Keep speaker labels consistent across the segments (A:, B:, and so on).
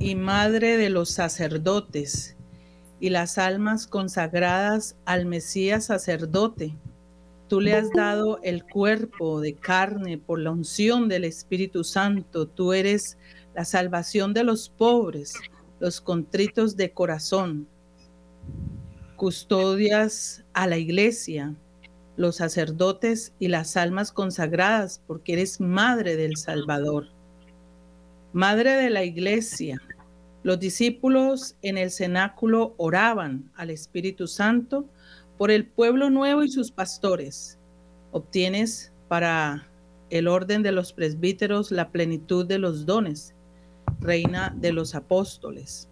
A: Y Madre de los sacerdotes y las almas consagradas al Mesías sacerdote, tú le has dado el cuerpo de carne por la unción del Espíritu Santo. Tú eres la salvación de los pobres, los contritos de corazón. Custodias a la iglesia, los sacerdotes y las almas consagradas, porque eres madre del Salvador. Madre de la iglesia, los discípulos en el cenáculo oraban al Espíritu Santo por el pueblo nuevo y sus pastores. Obtienes para el orden de los presbíteros la plenitud de los dones, reina de los apóstoles.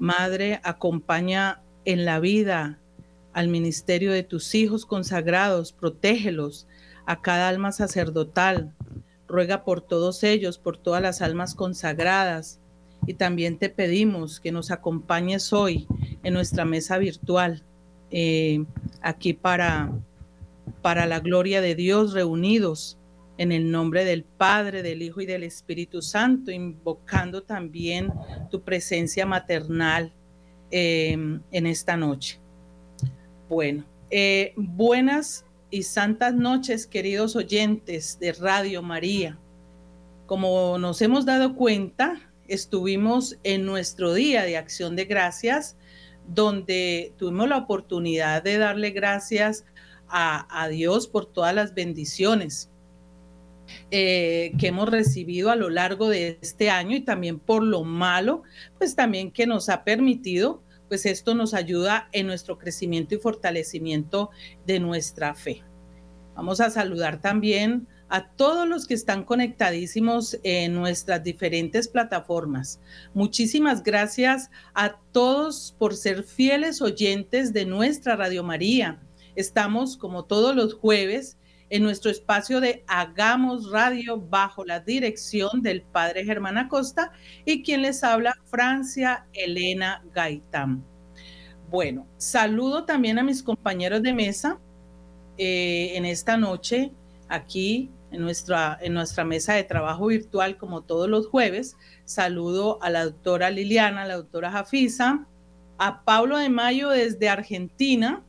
A: Madre, acompaña en la vida al ministerio de tus hijos consagrados, protégelos a cada alma sacerdotal, ruega por todos ellos, por todas las almas consagradas. Y también te pedimos que nos acompañes hoy en nuestra mesa virtual, eh, aquí para, para la gloria de Dios, reunidos en el nombre del Padre, del Hijo y del Espíritu Santo, invocando también tu presencia maternal eh, en esta noche. Bueno, eh, buenas y santas noches, queridos oyentes de Radio María. Como nos hemos dado cuenta, estuvimos en nuestro día de acción de gracias, donde tuvimos la oportunidad de darle gracias a, Dios por todas las bendiciones eh, que hemos recibido a lo largo de este año y también por lo malo, pues también que nos ha permitido pues esto nos ayuda en nuestro crecimiento y fortalecimiento de nuestra fe. Vamos a saludar también a todos los que están conectadísimos en nuestras diferentes plataformas. Muchísimas gracias a todos por ser fieles oyentes de nuestra Radio María. Estamos como todos los jueves en nuestro espacio de Hagamos Radio bajo la dirección del Padre Germán Acosta y quien les habla, Francia Elena Gaitán. Bueno, saludo también a mis compañeros de mesa eh, en esta noche aquí en nuestra, en nuestra mesa de trabajo virtual como todos los jueves. Saludo a la doctora Liliana, a la doctora Jafisa, a Pablo de Mayo desde Argentina,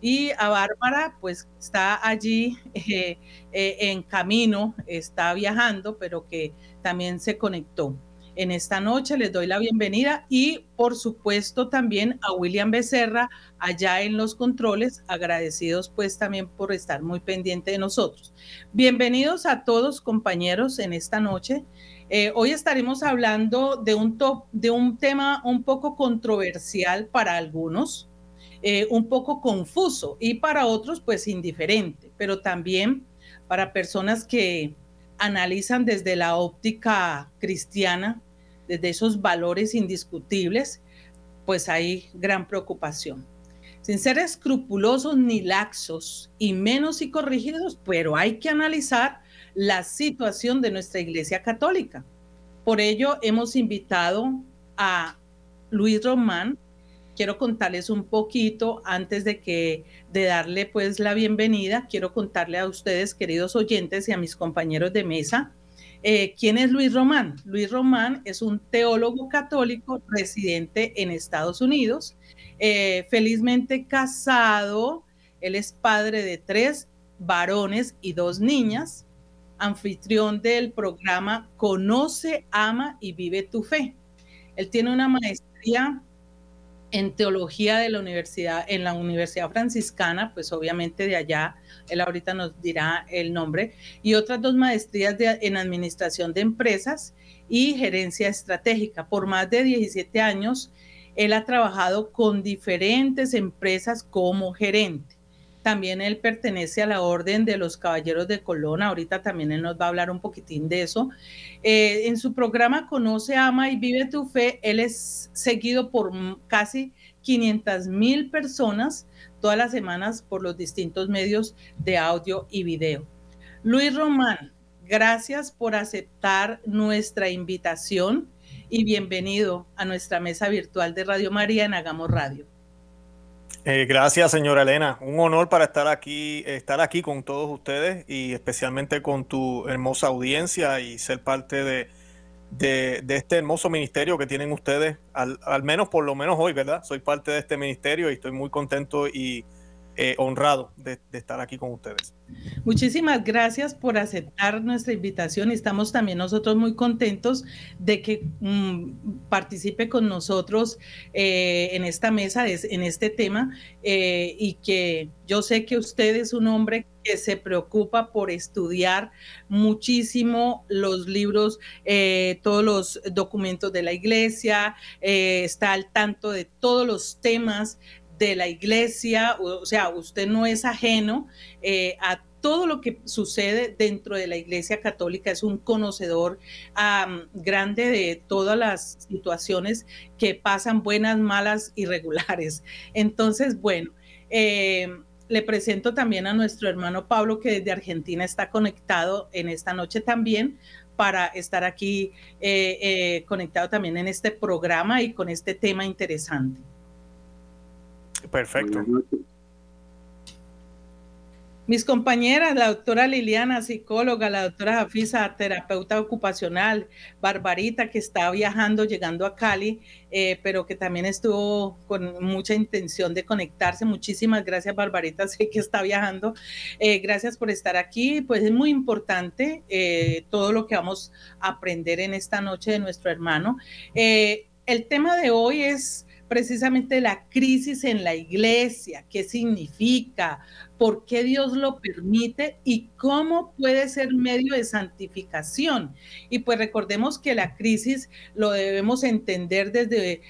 A: y a Bárbara, pues está allí eh, eh, en camino, está viajando, pero que también se conectó. En esta noche les doy la bienvenida y por supuesto también a William Becerra allá en los controles, agradecidos pues también por estar muy pendiente de nosotros. Bienvenidos a todos compañeros en esta noche. Eh, hoy estaremos hablando de un, top, de un tema un poco controversial para algunos, eh, un poco confuso y para otros pues indiferente, pero también para personas que analizan desde la óptica cristiana, desde esos valores indiscutibles, pues hay gran preocupación. Sin ser escrupulosos ni laxos y menos y corrigidos, pero hay que analizar la situación de nuestra Iglesia Católica. Por ello hemos invitado a Luis Román, quiero contarles un poquito antes de que de darle pues la bienvenida, quiero contarle a ustedes, queridos oyentes y a mis compañeros de mesa, eh, ¿quién es Luis Román? Luis Román es un teólogo católico residente en Estados Unidos, eh, felizmente casado, él es padre de tres varones y dos niñas, anfitrión del programa Conoce, Ama y Vive tu Fe. Él tiene una maestría en teología de la universidad, en la Universidad Franciscana, pues obviamente de allá, él ahorita nos dirá el nombre, y otras dos maestrías en administración de empresas y gerencia estratégica. Por más de 17 años, él ha trabajado con diferentes empresas como gerente. También él pertenece a la Orden de los Caballeros de Colón. Ahorita también él nos va a hablar un poquitín de eso. Eh, en su programa Conoce, Ama y Vive tu Fe, él es seguido por casi 500 mil personas todas las semanas por los distintos medios de audio y video. Luis Román, gracias por aceptar nuestra invitación y bienvenido a nuestra mesa virtual de Radio María en Hagamos Radio.
B: Eh, gracias, señora Elena. Un honor para estar aquí, estar aquí con todos ustedes y especialmente con tu hermosa audiencia y ser parte de, este hermoso ministerio que tienen ustedes, al, al, menos por lo menos hoy, ¿verdad? Soy parte de este ministerio y estoy muy contento y eh, honrado de, estar aquí con ustedes.
A: Muchísimas gracias por aceptar nuestra invitación estamos también nosotros muy contentos de que mm, participe con nosotros eh, en esta mesa, en este tema eh, y que yo sé que usted es un hombre que se preocupa por estudiar muchísimo los libros, todos los documentos de la iglesia, está al tanto de todos los temas de la iglesia, o, sea, usted no es ajeno eh, a todo lo que sucede dentro de la Iglesia Católica, es un conocedor grande de todas las situaciones que pasan, buenas, malas, irregulares. Entonces, bueno, eh, le presento también a nuestro hermano Pablo, que desde Argentina está conectado en esta noche también para estar aquí eh, conectado también en este programa y con este tema interesante.
B: Perfecto.
A: Mis compañeras, la doctora Liliana, psicóloga, la doctora Jafisa, terapeuta ocupacional, Barbarita, que está viajando, llegando a Cali, eh, pero que también estuvo con mucha intención de conectarse. Muchísimas gracias, Barbarita, sé que está viajando. Eh, gracias por estar aquí. Pues es muy importante eh, todo lo que vamos a aprender en esta noche de nuestro hermano. el tema de hoy es precisamente la crisis en la iglesia, qué significa, por qué Dios lo permite y cómo puede ser medio de santificación. Y pues recordemos que la crisis lo debemos entender desde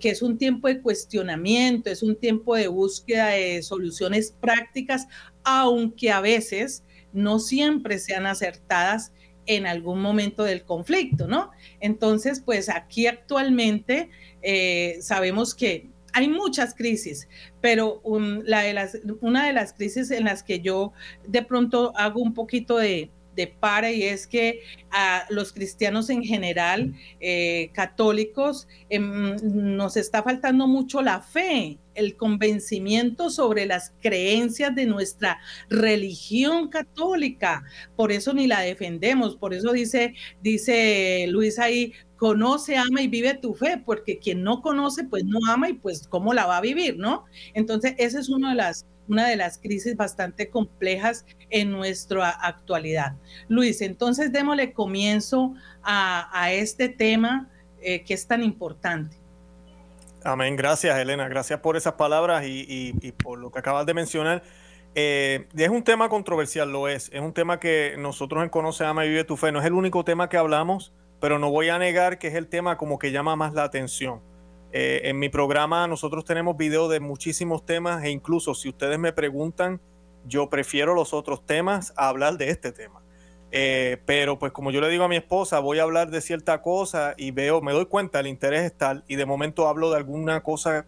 A: que es un tiempo de cuestionamiento, es un tiempo de búsqueda de soluciones prácticas, aunque a veces no siempre sean acertadas en algún momento del conflicto, ¿no? Entonces, pues aquí actualmente eh, sabemos que hay muchas crisis, pero una de las crisis en las que yo de pronto hago un poquito de, de para y es que a los cristianos en general, eh, católicos, em, nos está faltando mucho la fe, el convencimiento sobre las creencias de nuestra religión católica. Por eso ni la defendemos, por eso dice, dice Luis ahí, conoce, ama y vive tu fe, porque quien no conoce, pues no ama y pues cómo la va a vivir, ¿no? Entonces, esa es una de las, una de las crisis bastante complejas en nuestra actualidad. Luis, entonces démosle comienzo a, este tema eh, que es tan importante.
B: Amén, gracias Elena, gracias por esas palabras y, por lo que acabas de mencionar. Eh, es un tema controversial, lo es. Es un tema que nosotros en Conoce, Ama y Vive tu Fe no es el único tema que hablamos pero no voy a negar que es el tema como que llama más la atención. Eh, en mi programa nosotros tenemos videos de muchísimos temas e incluso si ustedes me preguntan, yo prefiero los otros temas a hablar de este tema. Eh, pero pues como yo le digo a mi esposa, voy a hablar de cierta cosa y veo, me doy cuenta, el interés es tal y de momento hablo de alguna cosa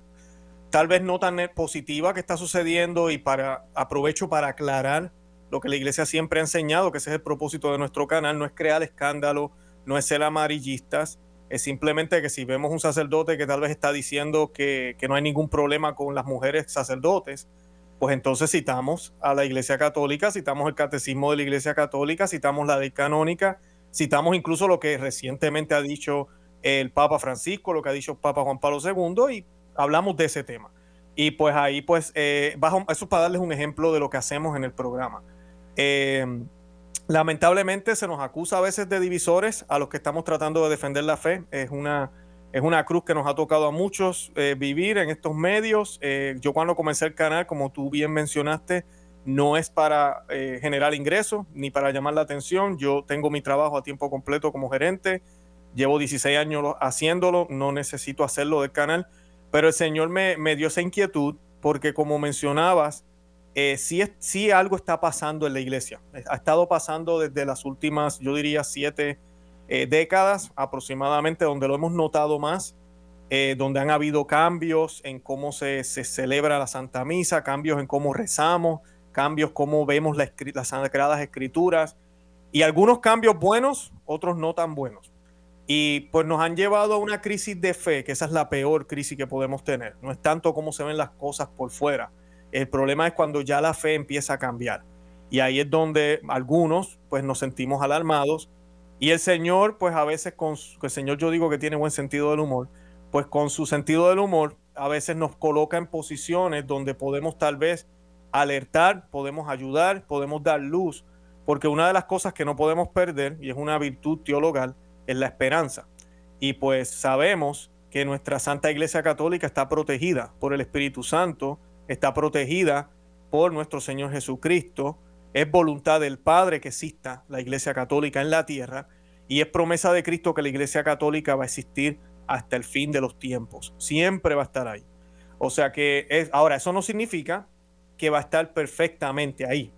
B: tal vez no tan positiva que está sucediendo y para aprovecho para aclarar lo que la iglesia siempre ha enseñado, que ese es el propósito de nuestro canal, no es crear escándalo, no es ser amarillistas, es simplemente que si vemos un sacerdote que tal vez está diciendo que, no hay ningún problema con las mujeres sacerdotes, pues entonces citamos a la Iglesia Católica, citamos el Catecismo de la Iglesia Católica, citamos la ley canónica, citamos incluso lo que recientemente ha dicho el Papa Francisco, lo que ha dicho el Papa Juan Pablo II y hablamos de ese tema. Y pues ahí, pues, eh, bajo, eso es para darles un ejemplo de lo que hacemos en el programa. Eh, Lamentablemente se nos acusa a veces de divisores a los que estamos tratando de defender la fe. Es una, es una cruz que nos ha tocado a muchos eh, vivir en estos medios. Eh, yo cuando comencé el canal, como tú bien mencionaste, no es para eh, generar ingresos ni para llamar la atención. Yo tengo mi trabajo a tiempo completo como gerente. Llevo 16 años haciéndolo, no necesito hacerlo del canal. Pero el Señor me, dio esa inquietud porque como mencionabas, eh, sí, algo está pasando en la iglesia. Ha estado pasando desde las últimas, yo diría, siete eh, décadas aproximadamente, donde lo hemos notado más, eh, donde han habido cambios en cómo se, celebra la Santa Misa, cambios en cómo rezamos, cambios cómo vemos las sagradas escrituras y algunos cambios buenos, otros no tan buenos. Y pues nos han llevado a una crisis de fe, que esa es la peor crisis que podemos tener. No es tanto cómo se ven las cosas por fuera, el problema es cuando ya la fe empieza a cambiar. Y ahí es donde algunos pues nos sentimos alarmados Y el Señor, pues a veces con el Señor yo digo que tiene buen sentido del humor, pues con su sentido del humor a veces nos coloca en posiciones donde podemos tal vez alertar, podemos ayudar, podemos dar luz, porque una de las cosas que no podemos perder, y es una virtud teologal, es la esperanza. Y pues sabemos que nuestra Santa Iglesia Católica está protegida por el Espíritu Santo, está protegida por nuestro Señor Jesucristo, es voluntad del Padre que exista la Iglesia Católica en la tierra y es promesa de Cristo que la Iglesia Católica va a existir hasta el fin de los tiempos. Siempre va a estar ahí. O sea que es, ahora eso no significa que va a estar perfectamente ahí.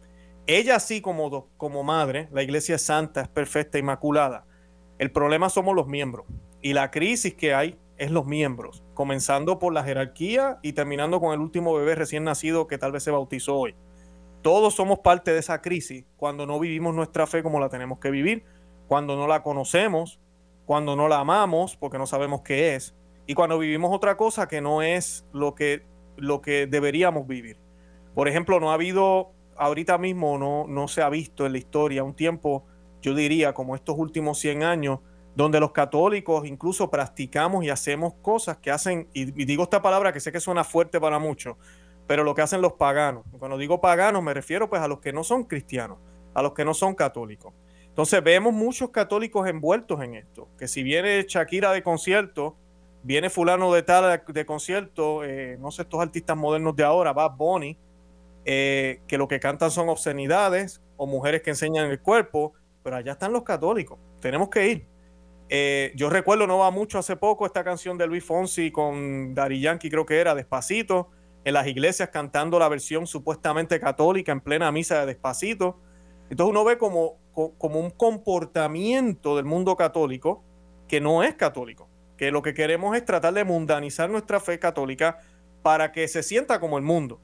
B: Ella sí como, como madre, la Iglesia Santa es perfecta, inmaculada. El problema somos los miembros y la crisis que hay es los miembros, comenzando por la jerarquía y terminando con el último bebé recién nacido que tal vez se bautizó hoy. Todos somos parte de esa crisis cuando no vivimos nuestra fe como la tenemos que vivir, cuando no la conocemos, cuando no la amamos porque no sabemos qué es y cuando vivimos otra cosa que no es lo que, lo que deberíamos vivir. Por ejemplo, no ha habido, ahorita mismo no, no se ha visto en la historia un tiempo, yo diría, como estos últimos 100 años, donde los católicos incluso practicamos y hacemos cosas que hacen, y, digo esta palabra que sé que suena fuerte para muchos, pero lo que hacen los paganos. Cuando digo paganos me refiero pues a los que no son cristianos, a los que no son católicos. Entonces vemos muchos católicos envueltos en esto, que si viene Shakira de concierto, viene fulano de tal de concierto, eh, no sé, estos artistas modernos de ahora, va Bonnie, eh, que lo que cantan son obscenidades o mujeres que enseñan el cuerpo, pero allá están los católicos, tenemos que ir. Eh, yo recuerdo, no va mucho hace poco, esta canción de Luis Fonsi con Dari Yankee, creo que era Despacito, en las iglesias cantando la versión supuestamente católica en plena misa de Despacito. Entonces uno ve como, como un comportamiento del mundo católico que no es católico, que lo que queremos es tratar de mundanizar nuestra fe católica para que se sienta como el mundo.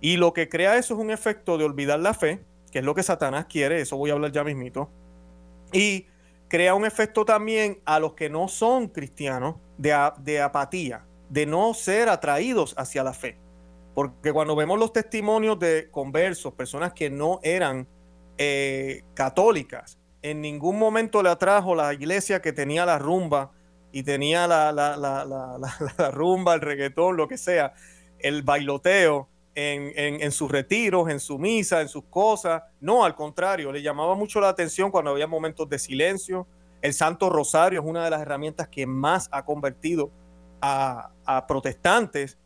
B: Y lo que crea eso es un efecto de olvidar la fe, que es lo que Satanás quiere, eso voy a hablar ya mismito. Y crea un efecto también a los que no son cristianos de, apatía, de no ser atraídos hacia la fe. Porque cuando vemos los testimonios de conversos, personas que no eran eh, católicas, en ningún momento le atrajo la iglesia que tenía la rumba y tenía la, la rumba, el reggaetón, lo que sea, el bailoteo, en, sus retiros, en su misa, en sus cosas. No, al contrario, le llamaba mucho la atención cuando había momentos de silencio. El Santo Rosario es una de las herramientas que más ha convertido a, protestantes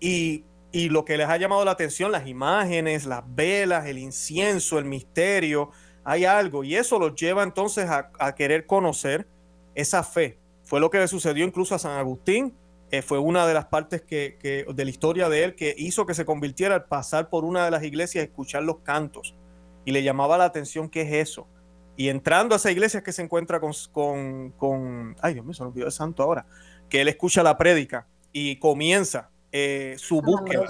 B: y, lo que les ha llamado la atención, las imágenes, las velas, el incienso, el misterio, hay algo y eso los lleva entonces a, querer conocer esa fe. Fue lo que le sucedió incluso a San Agustín, eh, fue una de las partes que, de la historia de él que hizo que se convirtiera al pasar por una de las iglesias y escuchar los cantos. Y le llamaba la atención qué es eso. Y entrando a esa iglesia que se encuentra con, con, ay Dios mío, se me olvidó santo ahora, que él escucha la prédica y comienza eh, su búsqueda.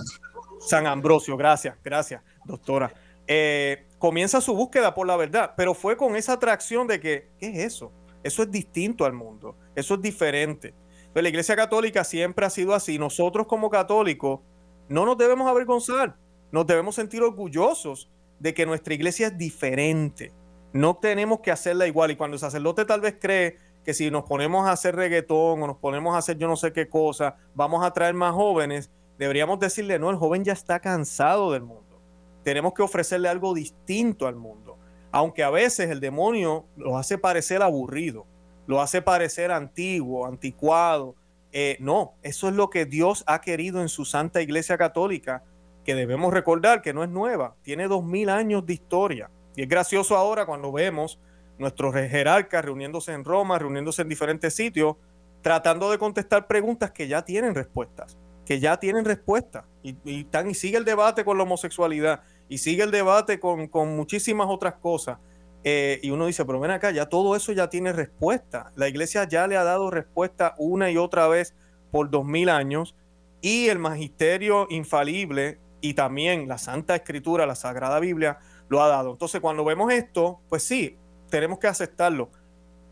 B: San Ambrosio, gracias, gracias, doctora. Eh, comienza su búsqueda por la verdad, pero fue con esa atracción de que, ¿qué es eso? Eso es distinto al mundo, eso es diferente la Iglesia Católica siempre ha sido así. Nosotros como católicos no nos debemos avergonzar, nos debemos sentir orgullosos de que nuestra iglesia es diferente. No tenemos que hacerla igual. Y cuando el sacerdote tal vez cree que si nos ponemos a hacer reggaetón o nos ponemos a hacer yo no sé qué cosa, vamos a traer más jóvenes, deberíamos decirle, no, el joven ya está cansado del mundo. Tenemos que ofrecerle algo distinto al mundo. Aunque a veces el demonio lo hace parecer aburrido lo hace parecer antiguo, anticuado. Eh, no, eso es lo que Dios ha querido en su Santa Iglesia Católica, que debemos recordar que no es nueva, tiene dos mil años de historia. Y es gracioso ahora cuando vemos nuestros jerarcas reuniéndose en Roma, reuniéndose en diferentes sitios, tratando de contestar preguntas que ya tienen respuestas, que ya tienen respuestas. Y, y, sigue el debate con la homosexualidad, y sigue el debate con, con muchísimas otras cosas. Eh, y uno dice, pero ven acá, ya todo eso ya tiene respuesta. La iglesia ya le ha dado respuesta una y otra vez por dos mil años y el magisterio infalible y también la Santa Escritura, la Sagrada Biblia, lo ha dado. Entonces, cuando vemos esto, pues sí, tenemos que aceptarlo.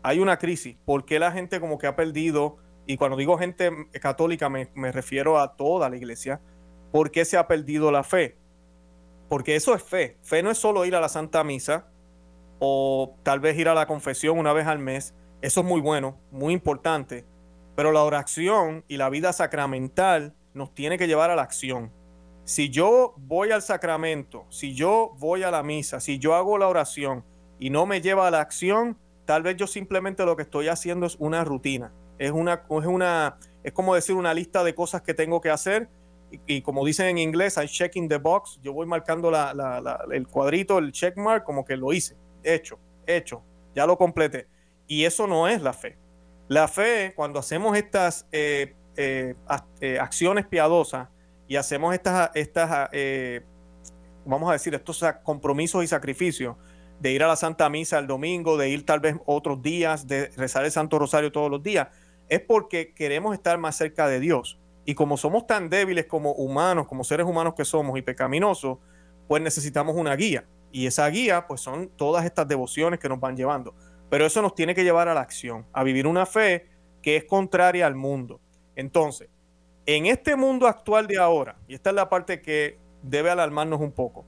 B: Hay una crisis. ¿Por qué la gente como que ha perdido? Y cuando digo gente católica me, me refiero a toda la iglesia. ¿Por qué se ha perdido la fe? Porque eso es fe. Fe no es solo ir a la Santa Misa, o tal vez ir a la confesión una vez al mes. Eso es muy bueno, muy importante. Pero la oración y la vida sacramental nos tiene que llevar a la acción. Si yo voy al sacramento, si yo voy a la misa, si yo hago la oración y no me lleva a la acción, tal vez yo simplemente lo que estoy haciendo es una rutina. Es una, es una, es como decir una lista de cosas que tengo que hacer y, como dicen en inglés, I checking the box, yo voy marcando el cuadrito, el check mark, como que lo hice, hecho, hecho, ya lo completé. Y eso no es la fe. La fe, cuando hacemos estas eh, eh, eh, acciones piadosas y hacemos estas, estas vamos a decir, estos compromisos y sacrificios de ir a la Santa Misa el domingo, de ir tal vez otros días, de rezar el Santo Rosario todos los días, es porque queremos estar más cerca de Dios. Y como somos tan débiles como humanos, como seres humanos que somos y pecaminosos, pues necesitamos una guía. Y esa guía, pues son todas estas devociones que nos van llevando. Pero eso nos tiene que llevar a la acción, a vivir una fe que es contraria al mundo. Entonces, en este mundo actual de ahora, y esta es la parte que debe alarmarnos un poco,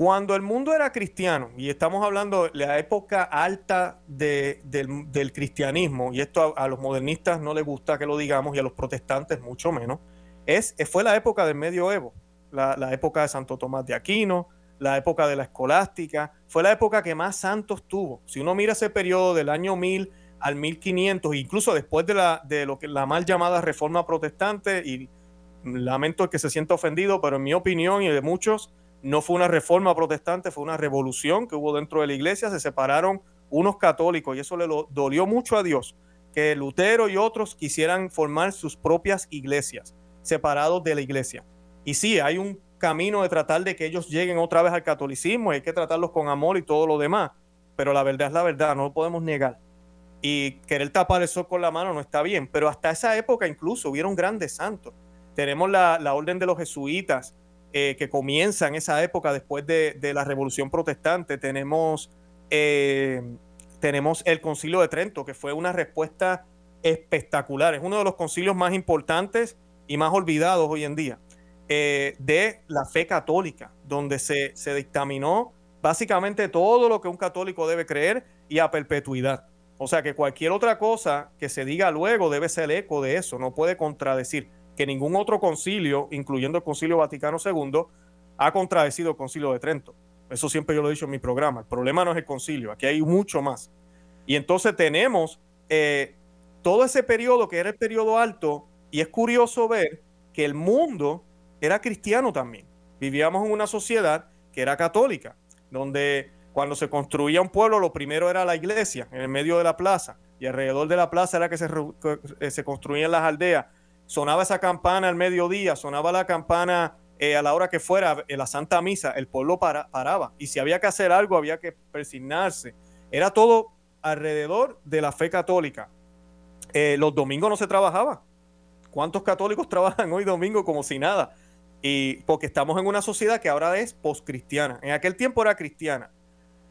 B: cuando el mundo era cristiano, y estamos hablando de la época alta del, cristianismo, y esto a, los modernistas no les gusta que lo digamos, y a los protestantes mucho menos, es, fue la época del medioevo, la, la época de Santo Tomás de Aquino, la época de la escolástica, fue la época que más santos tuvo. Si uno mira ese periodo del año 1000 al 1500, incluso después de, la, de lo que la mal llamada reforma protestante, y lamento que se sienta ofendido, pero en mi opinión y de muchos, no fue una reforma protestante, fue una revolución que hubo dentro de la iglesia, se separaron unos católicos y eso le dolió mucho a Dios, que Lutero y otros quisieran formar sus propias iglesias, separados de la iglesia. Y sí, hay un camino de tratar de que ellos lleguen otra vez al catolicismo, hay que tratarlos con amor y todo lo demás, pero la verdad es la verdad, no lo podemos negar. Y querer tapar eso con la mano no está bien, pero hasta esa época incluso hubieron grandes santos. Tenemos la orden de los jesuitas, eh, que comienza en esa época después de, la Revolución Protestante. Tenemos, eh, tenemos el Concilio de Trento, que fue una respuesta espectacular. Es uno de los concilios más importantes y más olvidados hoy en día eh, de la fe católica, donde se, se dictaminó básicamente todo lo que un católico debe creer y a perpetuidad. O sea que cualquier otra cosa que se diga luego debe ser el eco de eso, no puede contradecir que ningún otro concilio, incluyendo el Concilio Vaticano II, ha contradecido el Concilio de Trento. Eso siempre yo lo he dicho en mi programa. El problema no es el concilio, aquí hay mucho más. Y entonces tenemos eh, todo ese periodo que era el periodo alto, y es curioso ver que el mundo era cristiano también. Vivíamos en una sociedad que era católica, donde cuando se construía un pueblo, lo primero era la iglesia, en el medio de la plaza, y alrededor de la plaza era que se, se construían las aldeas sonaba esa campana al mediodía, sonaba la campana eh, a la hora que fuera, en la Santa Misa, el pueblo paraba. Y si había que hacer algo, había que persignarse. Era todo alrededor de la fe católica. Eh, los domingos no se trabajaba. ¿Cuántos católicos trabajan hoy domingo como si nada? Y porque estamos en una sociedad que ahora es postcristiana. En aquel tiempo era cristiana.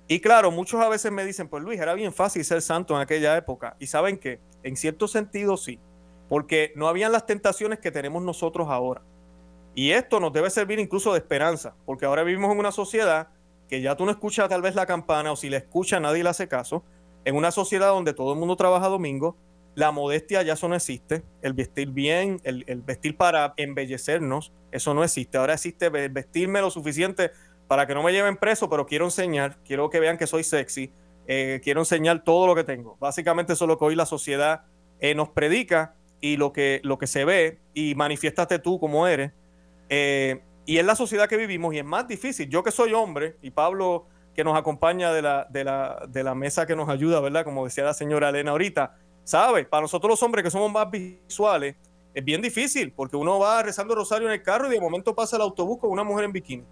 B: Y claro, muchos a veces me dicen, pues Luis, era bien fácil ser santo en aquella época. Y saben que, en cierto sentido sí porque no habían las tentaciones que tenemos nosotros ahora. Y esto nos debe servir incluso de esperanza, porque ahora vivimos en una sociedad que ya tú no escuchas tal vez la campana o si la escucha nadie le hace caso, en una sociedad donde todo el mundo trabaja domingo, la modestia ya eso no existe, el vestir bien, el, vestir para embellecernos, eso no existe. Ahora existe vestirme lo suficiente para que no me lleven preso, pero quiero enseñar, quiero que vean que soy sexy, eh, quiero enseñar todo lo que tengo. Básicamente eso es lo que hoy la sociedad eh, nos predica y lo que, lo que se ve y manifiéstate tú como eres. Eh, y es la sociedad que vivimos y es más difícil. Yo que soy hombre y Pablo que nos acompaña de la, de la, de la mesa que nos ayuda, ¿verdad? Como decía la señora Elena ahorita, sabe, para nosotros los hombres que somos más visuales, es bien difícil porque uno va rezando rosario en el carro y de momento pasa el autobús con una mujer en bikini,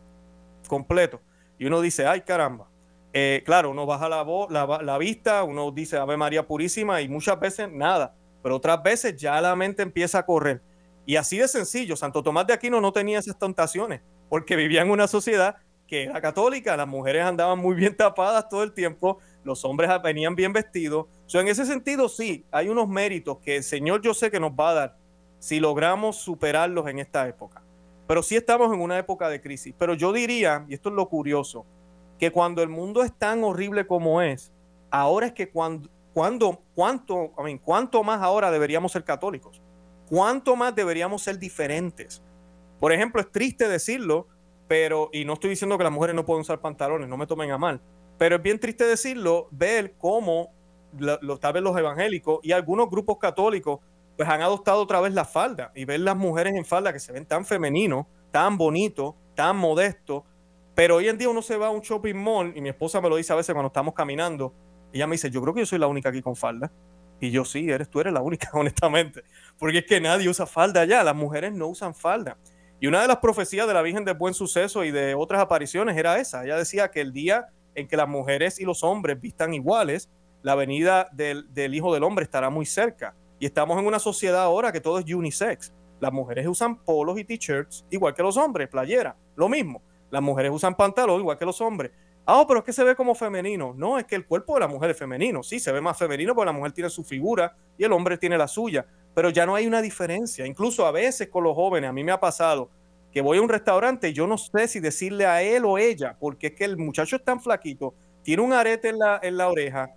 B: completo. Y uno dice, ay caramba. Eh, claro, uno baja la, voz, la, la vista, uno dice Ave María Purísima y muchas veces nada pero otras veces ya la mente empieza a correr. Y así de sencillo, Santo Tomás de Aquino no tenía esas tentaciones, porque vivía en una sociedad que era católica, las mujeres andaban muy bien tapadas todo el tiempo, los hombres venían bien vestidos. So, en ese sentido, sí, hay unos méritos que el Señor yo sé que nos va a dar si logramos superarlos en esta época. Pero sí estamos en una época de crisis. Pero yo diría, y esto es lo curioso, que cuando el mundo es tan horrible como es, ahora es que cuando, cuando cuánto, cuánto más ahora deberíamos ser católicos, cuánto más deberíamos ser diferentes. Por ejemplo, es triste decirlo, pero, y no estoy diciendo que las mujeres no pueden usar pantalones, no me tomen a mal, pero es bien triste decirlo, ver cómo lo, vez los evangélicos y algunos grupos católicos pues han adoptado otra vez la falda y ver las mujeres en falda que se ven tan femeninos, tan bonitos, tan modestos, pero hoy en día uno se va a un shopping mall y mi esposa me lo dice a veces cuando estamos caminando, ella me dice, yo creo que yo soy la única aquí con falda. Y yo sí, eres tú eres la única, honestamente, porque es que nadie usa falda ya, las mujeres no usan falda. Y una de las profecías de la Virgen del Buen Suceso y de otras apariciones era esa. Ella decía que el día en que las mujeres y los hombres vistan iguales, la venida del, Hijo del Hombre estará muy cerca. Y estamos en una sociedad ahora que todo es unisex. Las mujeres usan polos y t-shirts igual que los hombres, playera, lo mismo. Las mujeres usan pantalón igual que los hombres. Ah, pero es que se ve como femenino. No, es que el cuerpo de la mujer es femenino. Sí, se ve más femenino porque la mujer tiene su figura y el hombre tiene la suya. Pero ya no hay una diferencia. Incluso a veces con los jóvenes, a mí me ha pasado que voy a un restaurante y yo no sé si decirle a él o ella, porque es que el muchacho es tan flaquito, tiene un arete en la, en la oreja,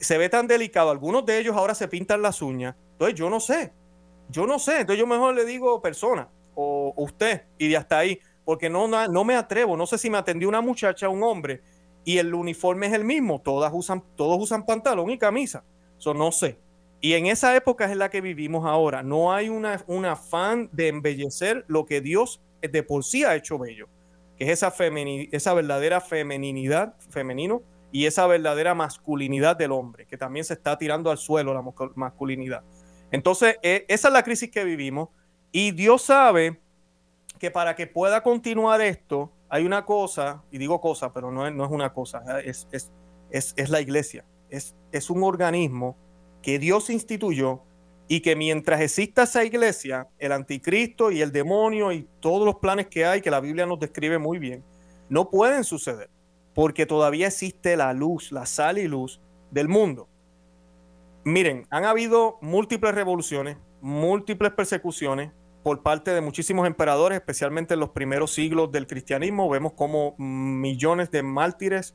B: se ve tan delicado. Algunos de ellos ahora se pintan las uñas. Entonces yo no sé. Yo no sé. Entonces yo mejor le digo persona o, usted y de hasta ahí. Porque no, no me atrevo. No sé si me atendió una muchacha o un hombre y el uniforme es el mismo. Todas usan, todos usan pantalón y camisa. Eso no sé. Y en esa época es la que vivimos ahora. No hay una, un afán de embellecer lo que Dios de por sí ha hecho bello, que es esa, esa verdadera femeninidad, femenino, y esa verdadera masculinidad del hombre, que también se está tirando al suelo la masculinidad. Entonces, e, esa es la crisis que vivimos y Dios sabe que para que pueda continuar esto, hay una cosa, y digo cosa, pero no es, no es una cosa, es, es, es, es la iglesia, es, es un organismo que Dios instituyó y que mientras exista esa iglesia, el anticristo y el demonio y todos los planes que hay, que la Biblia nos describe muy bien, no pueden suceder porque todavía existe la luz, la sal y luz del mundo. Miren, han habido múltiples revoluciones, múltiples persecuciones por parte de muchísimos emperadores, especialmente en los primeros siglos del cristianismo. Vemos como millones de mártires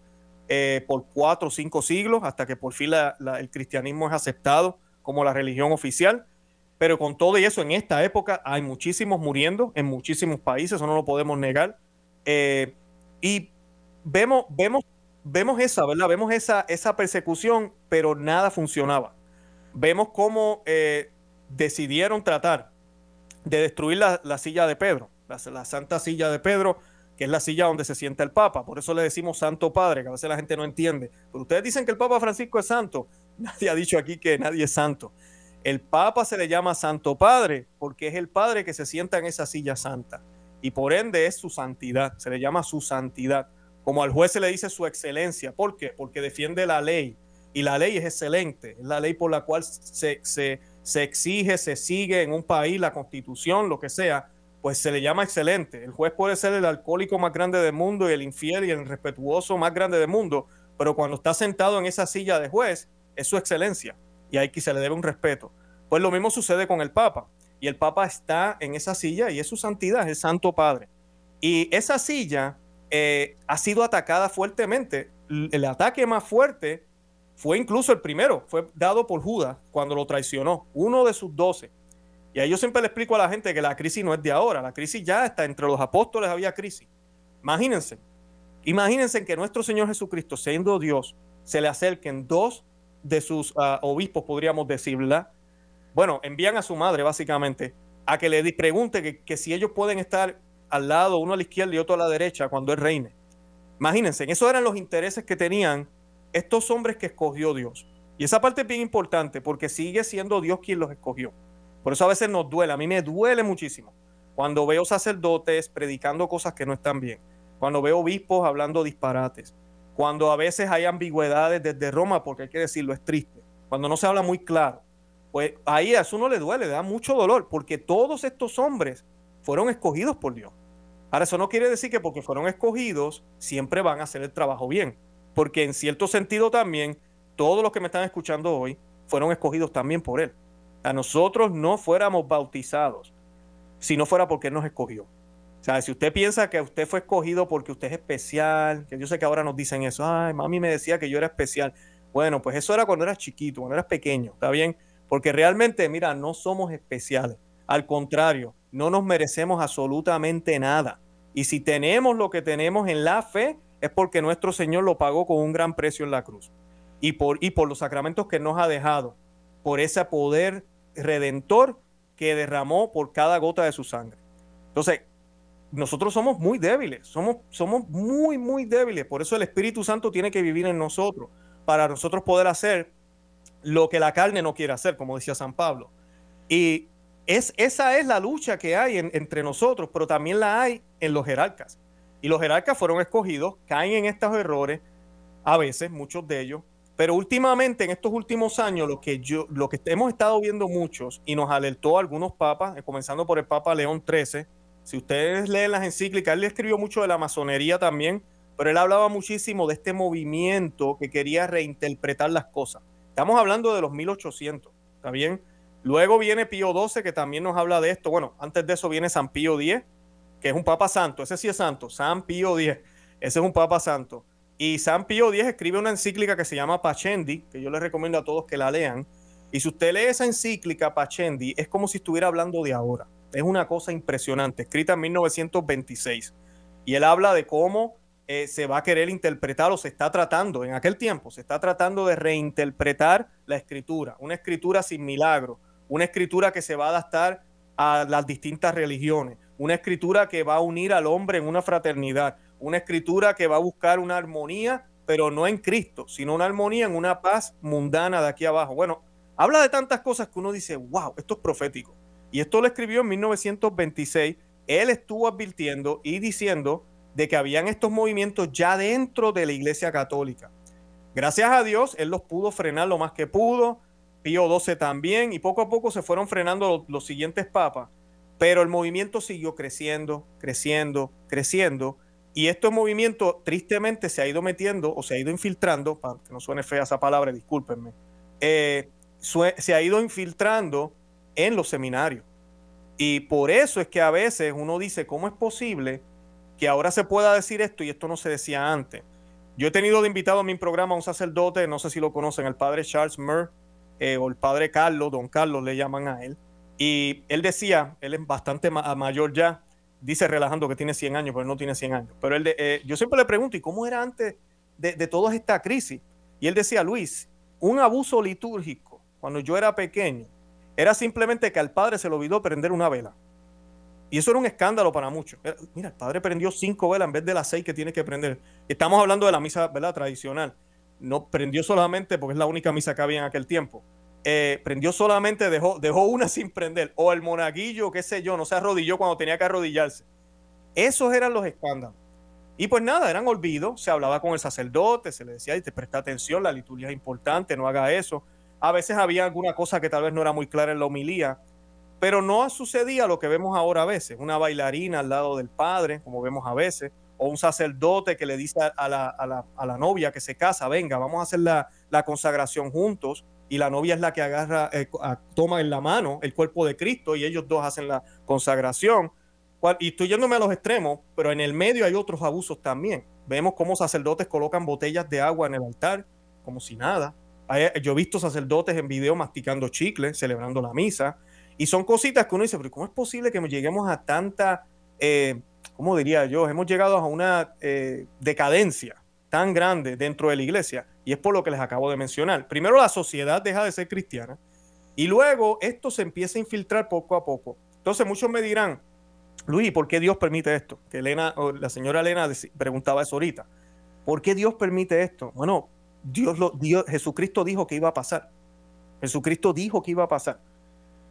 B: eh, por cuatro o cinco siglos, hasta que por fin el cristianismo es aceptado como la religión oficial. Pero con todo y eso, en esta época hay muchísimos muriendo en muchísimos países, eso no lo podemos negar. Eh, y vemos, vemos, vemos esa, ¿verdad? Vemos esa, esa persecución, pero nada funcionaba. Vemos cómo eh, decidieron tratar de destruir la, silla de Pedro, la, santa silla de Pedro, que es la silla donde se sienta el Papa. Por eso le decimos Santo Padre, que a veces la gente no entiende. Pero ustedes dicen que el Papa Francisco es santo. Nadie ha dicho aquí que nadie es santo. El Papa se le llama Santo Padre porque es el Padre que se sienta en esa silla santa. Y por ende es su santidad, se le llama su santidad. Como al juez se le dice su excelencia. ¿Por qué? Porque defiende la ley. Y la ley es excelente. Es la ley por la cual se, exige, se sigue en un país, la constitución, lo que sea, pues se le llama excelente. El juez puede ser el alcohólico más grande del mundo y el infiel y el irrespetuoso más grande del mundo, pero cuando está sentado en esa silla de juez, es su excelencia y hay que se le debe un respeto. Pues lo mismo sucede con el Papa. Y el Papa está en esa silla y es su santidad, es el Santo Padre. Y esa silla eh, ha sido atacada fuertemente. El ataque más fuerte fue incluso el primero, fue dado por Judas cuando lo traicionó, uno de sus doce. Y ahí yo siempre le explico a la gente que la crisis no es de ahora, la crisis ya está entre los apóstoles, había crisis. Imagínense, imagínense que nuestro Señor Jesucristo, siendo Dios, se le acerquen dos de sus ah, obispos, podríamos decirla. Bueno, envían a su madre básicamente a que le pregunte que si ellos pueden estar al lado, uno a la izquierda y otro a la derecha cuando él reine. Imagínense, esos eran los intereses que tenían estos hombres que escogió Dios. Y esa parte es bien importante porque sigue siendo Dios quien los escogió. Por eso a veces nos duele, a mí me duele muchísimo cuando veo sacerdotes predicando cosas que no están bien, cuando veo obispos hablando disparates, cuando a veces hay ambigüedades desde Roma, porque hay que decirlo, es triste, cuando no se habla muy claro. Pues ahí a eso no le duele, le da mucho dolor, porque todos estos hombres fueron escogidos por Dios. Ahora, eso no quiere decir que porque fueron escogidos siempre van a hacer el trabajo bien, porque en cierto sentido también todos los que me están escuchando hoy fueron escogidos también por Él. A nosotros no fuéramos bautizados si no fuera porque Él nos escogió. O sea, si usted piensa que usted fue escogido porque usted es especial, que yo sé que ahora nos dicen eso, ay, mami me decía que yo era especial. Bueno, pues eso era cuando eras chiquito, cuando eras pequeño, ¿está bien? Porque realmente, mira, no somos especiales. Al contrario, no nos merecemos absolutamente nada. Y si tenemos lo que tenemos en la fe, es porque nuestro Señor lo pagó con un gran precio en la cruz. Y por, y por los sacramentos que nos ha dejado, por ese poder redentor que derramó por cada gota de su sangre. Entonces, nosotros somos muy débiles, somos, somos muy, muy débiles. Por eso el Espíritu Santo tiene que vivir en nosotros, para nosotros poder hacer lo que la carne no quiere hacer, como decía San Pablo. Y es, esa es la lucha que hay entre nosotros, pero también la hay en los jerarcas. Y los jerarcas fueron escogidos, caen en estos errores, a veces, muchos de ellos, pero últimamente, en estos últimos años, lo que, yo, lo que hemos estado viendo muchos y nos alertó a algunos papas, eh, comenzando por el Papa León XIII, si ustedes leen las encíclicas, él escribió mucho de la masonería también, pero él hablaba muchísimo de este movimiento que quería reinterpretar las cosas. Estamos hablando de los 1800, ¿está bien? Luego viene Pío XII, que también nos habla de esto. Bueno, antes de eso viene San Pío X, que es un papa santo. Ese sí es santo, San Pío X. Ese es un papa santo. Y San Pío X escribe una encíclica que se llama Pachendi, que yo les recomiendo a todos que la lean. Y si usted lee esa encíclica Pachendi, es como si estuviera hablando de ahora. Es una cosa impresionante, escrita en 1926. Y él habla de cómo eh, se va a querer interpretar o se está tratando, en aquel tiempo, se está tratando de reinterpretar la escritura, una escritura sin milagro, una escritura que se va a adaptar a las distintas religiones, una escritura que va a unir al hombre en una fraternidad, una escritura que va a buscar una armonía, pero no en Cristo, sino una armonía en una paz mundana de aquí abajo. Bueno, habla de tantas cosas que uno dice, wow, esto es profético. Y esto lo escribió en 1926. Él estuvo advirtiendo y diciendo de que habían estos movimientos ya dentro de la Iglesia Católica. Gracias a Dios, él los pudo frenar lo más que pudo, Pío XII también, y poco a poco se fueron frenando los, los siguientes papas, pero el movimiento siguió creciendo, creciendo, creciendo, y este movimiento tristemente se ha ido metiendo o se ha ido infiltrando, para que no suene fea esa palabra, discúlpenme, eh, se ha ido infiltrando en los seminarios. Y por eso es que a veces uno dice, ¿cómo es posible que ahora se pueda decir esto y esto no se decía antes? Yo he tenido de invitado a mi programa a un sacerdote, no sé si lo conocen, el padre Charles Murr eh, o el padre Carlos, don Carlos le llaman a él. Y él decía, él es bastante mayor ya, dice relajando que tiene 100 años, pero no tiene 100 años. Pero él eh, yo siempre le pregunto, ¿y cómo era antes de, de toda esta crisis? Y él decía, Luis, un abuso litúrgico cuando yo era pequeño era simplemente que al padre se le olvidó prender una vela. Y eso era un escándalo para muchos. mira, el padre prendió cinco velas en vez de las seis que tiene que prender. Estamos hablando de la misa ¿verdad? tradicional. No prendió solamente porque es la única misa que había en aquel tiempo. Eh, prendió solamente, dejó, dejó una sin prender, o el monaguillo, qué sé yo, no se arrodilló cuando tenía que arrodillarse. Esos eran los escándalos. Y pues nada, eran olvidos, se hablaba con el sacerdote, se le decía, te presta atención, la liturgia es importante, no haga eso. A veces había alguna cosa que tal vez no era muy clara en la homilía, pero no sucedía lo que vemos ahora a veces, una bailarina al lado del padre, como vemos a veces, o un sacerdote que le dice a la, a la, a la novia que se casa, venga, vamos a hacer la, la consagración juntos, y la novia es la que agarra, eh, toma en la mano el cuerpo de Cristo y ellos dos hacen la consagración. Y estoy yéndome a los extremos, pero en el medio hay otros abusos también. Vemos cómo sacerdotes colocan botellas de agua en el altar, como si nada. Yo he visto sacerdotes en video masticando chicle, celebrando la misa. Y son cositas que uno dice, pero ¿cómo es posible que lleguemos a tanta, eh, ¿cómo diría yo? Hemos llegado a una eh, decadencia tan grande dentro de la iglesia y es por lo que les acabo de mencionar. Primero la sociedad deja de ser cristiana y luego esto se empieza a infiltrar poco a poco. Entonces muchos me dirán, Luis, ¿por qué Dios permite esto? Que Elena, o la señora Elena preguntaba eso ahorita. ¿Por qué Dios permite esto? Bueno, Dios lo, Dios, Jesucristo dijo que iba a pasar. Jesucristo dijo que iba a pasar.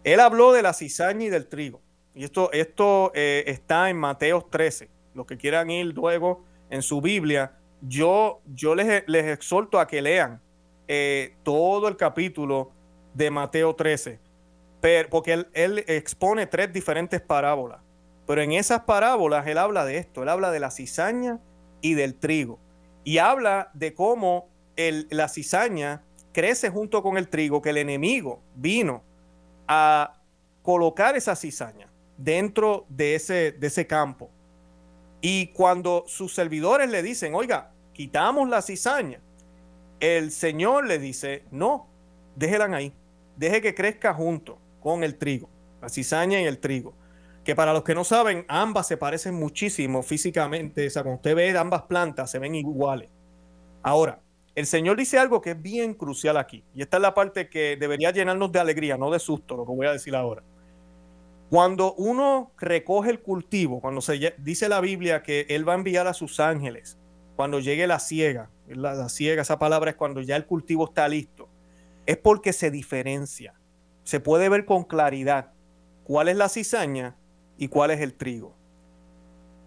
B: Él habló de la cizaña y del trigo. Y esto, esto eh, está en Mateo 13. Los que quieran ir luego en su Biblia, yo, yo les, les exhorto a que lean eh, todo el capítulo de Mateo 13, porque él, expone tres diferentes parábolas. Pero en esas parábolas él habla de esto, él habla de la cizaña y del trigo. Y habla de cómo el, la cizaña crece junto con el trigo, que el enemigo vino a colocar esa cizaña dentro de ese, de ese campo Y cuando sus servidores le dicen, oiga, quitamos la cizaña, el Señor le dice, no, déjelan ahí, deje que crezca junto con el trigo, la cizaña y el trigo. Que para los que no saben, ambas se parecen muchísimo físicamente. O sea, cuando usted ve ambas plantas, se ven iguales. Ahora, el Señor dice algo que es bien crucial aquí. Y esta es la parte que debería llenarnos de alegría, no de susto, lo que voy a decir ahora. Cuando uno recoge el cultivo, cuando se dice la Biblia que Él va a enviar a sus ángeles, cuando llegue la ciega, la, ciega, esa palabra es cuando ya el cultivo está listo, es porque se diferencia. Se puede ver con claridad cuál es la cizaña y cuál es el trigo.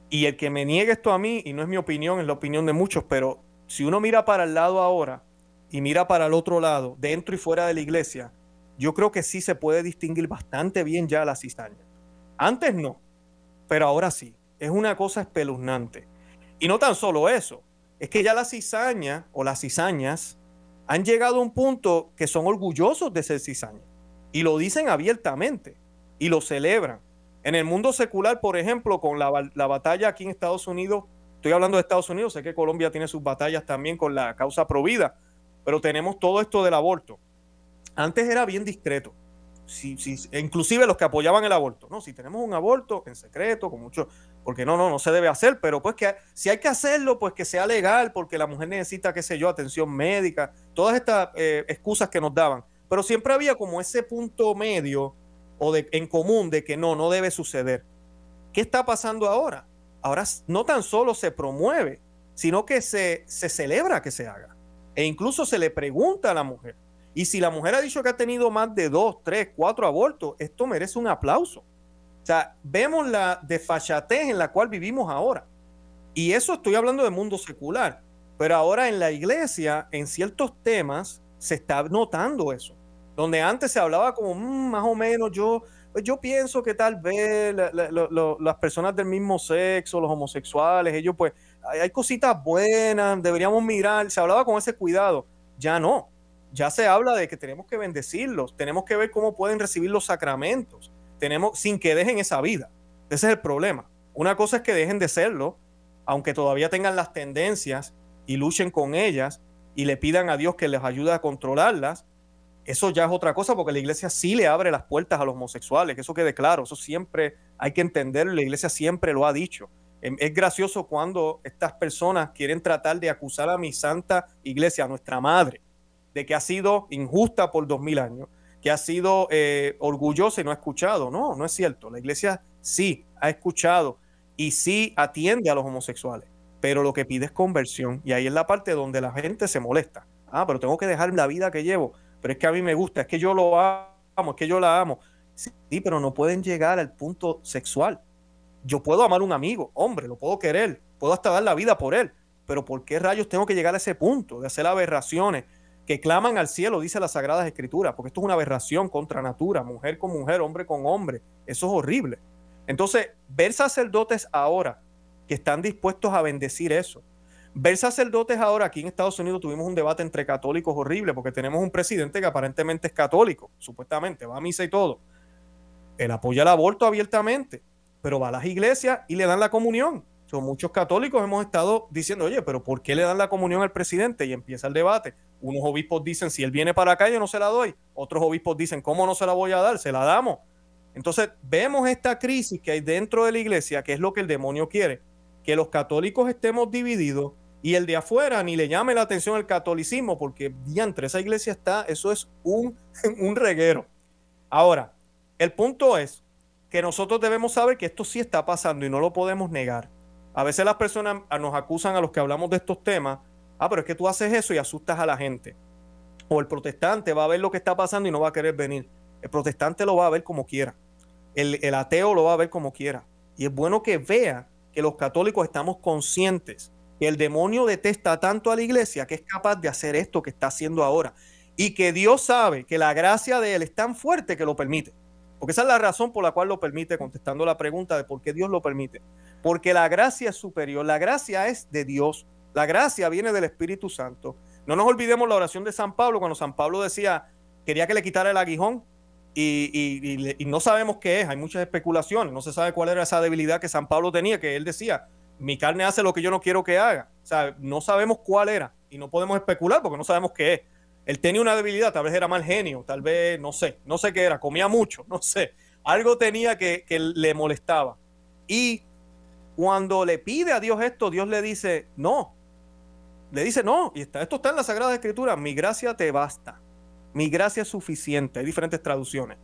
B: Y el que me niegue esto a mí, y no es mi opinión, es la opinión de muchos, pero si uno mira para el lado ahora y mira para el otro lado, dentro y fuera de la iglesia, yo creo que sí se puede distinguir bastante bien ya la cizaña. Antes no, pero ahora sí. Es una cosa espeluznante. Y no tan solo eso, es que ya la cizaña o las cizañas han llegado a un punto que son orgullosos de ser cizaña. Y lo dicen abiertamente y lo celebran. En el mundo secular, por ejemplo, con la, la batalla aquí en Estados Unidos, estoy hablando de Estados Unidos, sé que Colombia tiene sus batallas también con la causa provida, pero tenemos todo esto del aborto. Antes era bien discreto. Si, inclusive los que apoyaban el aborto, ¿no? Si tenemos un aborto en secreto, con mucho, porque no, no, no se debe hacer, pero pues que si hay que hacerlo, pues que sea legal, porque la mujer necesita, qué sé yo, atención médica, todas estas eh, excusas que nos daban. Pero siempre había como ese punto medio o de, en común de que no, no debe suceder. ¿Qué está pasando ahora? Ahora no tan solo se promueve, sino que se, se celebra que se haga. E incluso se le pregunta a la mujer. Y si la mujer ha dicho que ha tenido más de dos, tres, cuatro abortos, esto merece un aplauso. O sea, vemos la desfachatez en la cual vivimos ahora. Y eso estoy hablando del mundo secular. Pero ahora en la iglesia, en ciertos temas, se está notando eso. Donde antes se hablaba como, mm, más o menos, yo, pues yo pienso que tal vez las personas del mismo sexo, los homosexuales, ellos pues, hay cositas buenas, deberíamos mirar, se hablaba con ese cuidado. Ya no ya se habla de que tenemos que bendecirlos, tenemos que ver cómo pueden recibir los sacramentos, tenemos sin que dejen esa vida. Ese es el problema. Una cosa es que dejen de serlo, aunque todavía tengan las tendencias y luchen con ellas y le pidan a Dios que les ayude a controlarlas. Eso ya es otra cosa porque la iglesia sí le abre las puertas a los homosexuales, eso quede claro, eso siempre hay que entenderlo, la iglesia siempre lo ha dicho. Em, es gracioso cuando estas personas quieren tratar de acusar a mi santa iglesia, a nuestra madre, de que ha sido injusta por dos mil años, que ha sido eh, orgullosa y no ha escuchado. No, no es cierto. La iglesia sí ha escuchado y sí atiende a los homosexuales, pero lo que pide es conversión y ahí es la parte donde la gente se molesta. Ah, pero tengo que dejar la vida que llevo, pero es que a mí me gusta, es que yo lo amo, es que yo la amo. Sí, pero no pueden llegar al punto sexual. Yo puedo amar a un amigo, hombre, lo puedo querer, puedo hasta dar la vida por él, pero ¿por qué rayos tengo que llegar a ese punto de hacer aberraciones, que claman al cielo, dice las Sagradas Escrituras, porque esto es una aberración contra natura, mujer con mujer, hombre con hombre. Eso es horrible. Entonces, ver sacerdotes ahora que están dispuestos a bendecir eso. Ver sacerdotes ahora, aquí en Estados Unidos tuvimos un debate entre católicos horrible, porque tenemos un presidente que aparentemente es católico, supuestamente, va a misa y todo. Él apoya el aborto abiertamente, pero va a las iglesias y le dan la comunión. Muchos católicos hemos estado diciendo, oye, pero ¿por qué le dan la comunión al presidente? Y empieza el debate. Unos obispos dicen, si él viene para acá, yo no se la doy. Otros obispos dicen, ¿cómo no se la voy a dar? Se la damos. Entonces, vemos esta crisis que hay dentro de la iglesia, que es lo que el demonio quiere, que los católicos estemos divididos y el de afuera ni le llame la atención al catolicismo, porque diantre, esa iglesia está, eso es un, un reguero. Ahora, el punto es que nosotros debemos saber que esto sí está pasando y no lo podemos negar. A veces las personas nos acusan a los que hablamos de estos temas Ah, pero es que tú haces eso y asustas a la gente. O el protestante va a ver lo que está pasando y no va a querer venir. El protestante lo va a ver como quiera. El, el ateo lo va a ver como quiera. Y es bueno que vea que los católicos estamos conscientes que el demonio detesta tanto a la iglesia que es capaz de hacer esto que está haciendo ahora. Y que Dios sabe que la gracia de él es tan fuerte que lo permite. Porque esa es la razón por la cual lo permite, contestando la pregunta de por qué Dios lo permite. Porque la gracia es superior, la gracia es de Dios. La gracia viene del Espíritu Santo. No nos olvidemos la oración de San Pablo cuando San Pablo decía, quería que le quitara el aguijón y, no sabemos qué es, hay muchas especulaciones, no se sabe cuál era esa debilidad que San Pablo tenía, que él decía, mi carne hace lo que yo no quiero que haga. O sea, no sabemos cuál era y no podemos especular porque no sabemos qué es. Él tenía una debilidad, tal vez era mal genio, tal vez, no sé, no sé qué era, comía mucho, no sé. Algo tenía que, que le molestaba. Y cuando le pide a Dios esto, Dios le dice, no. Le dice, no, y está, esto está en la Sagrada Escritura, mi gracia te basta. Mi gracia es suficiente. Hay diferentes traducciones.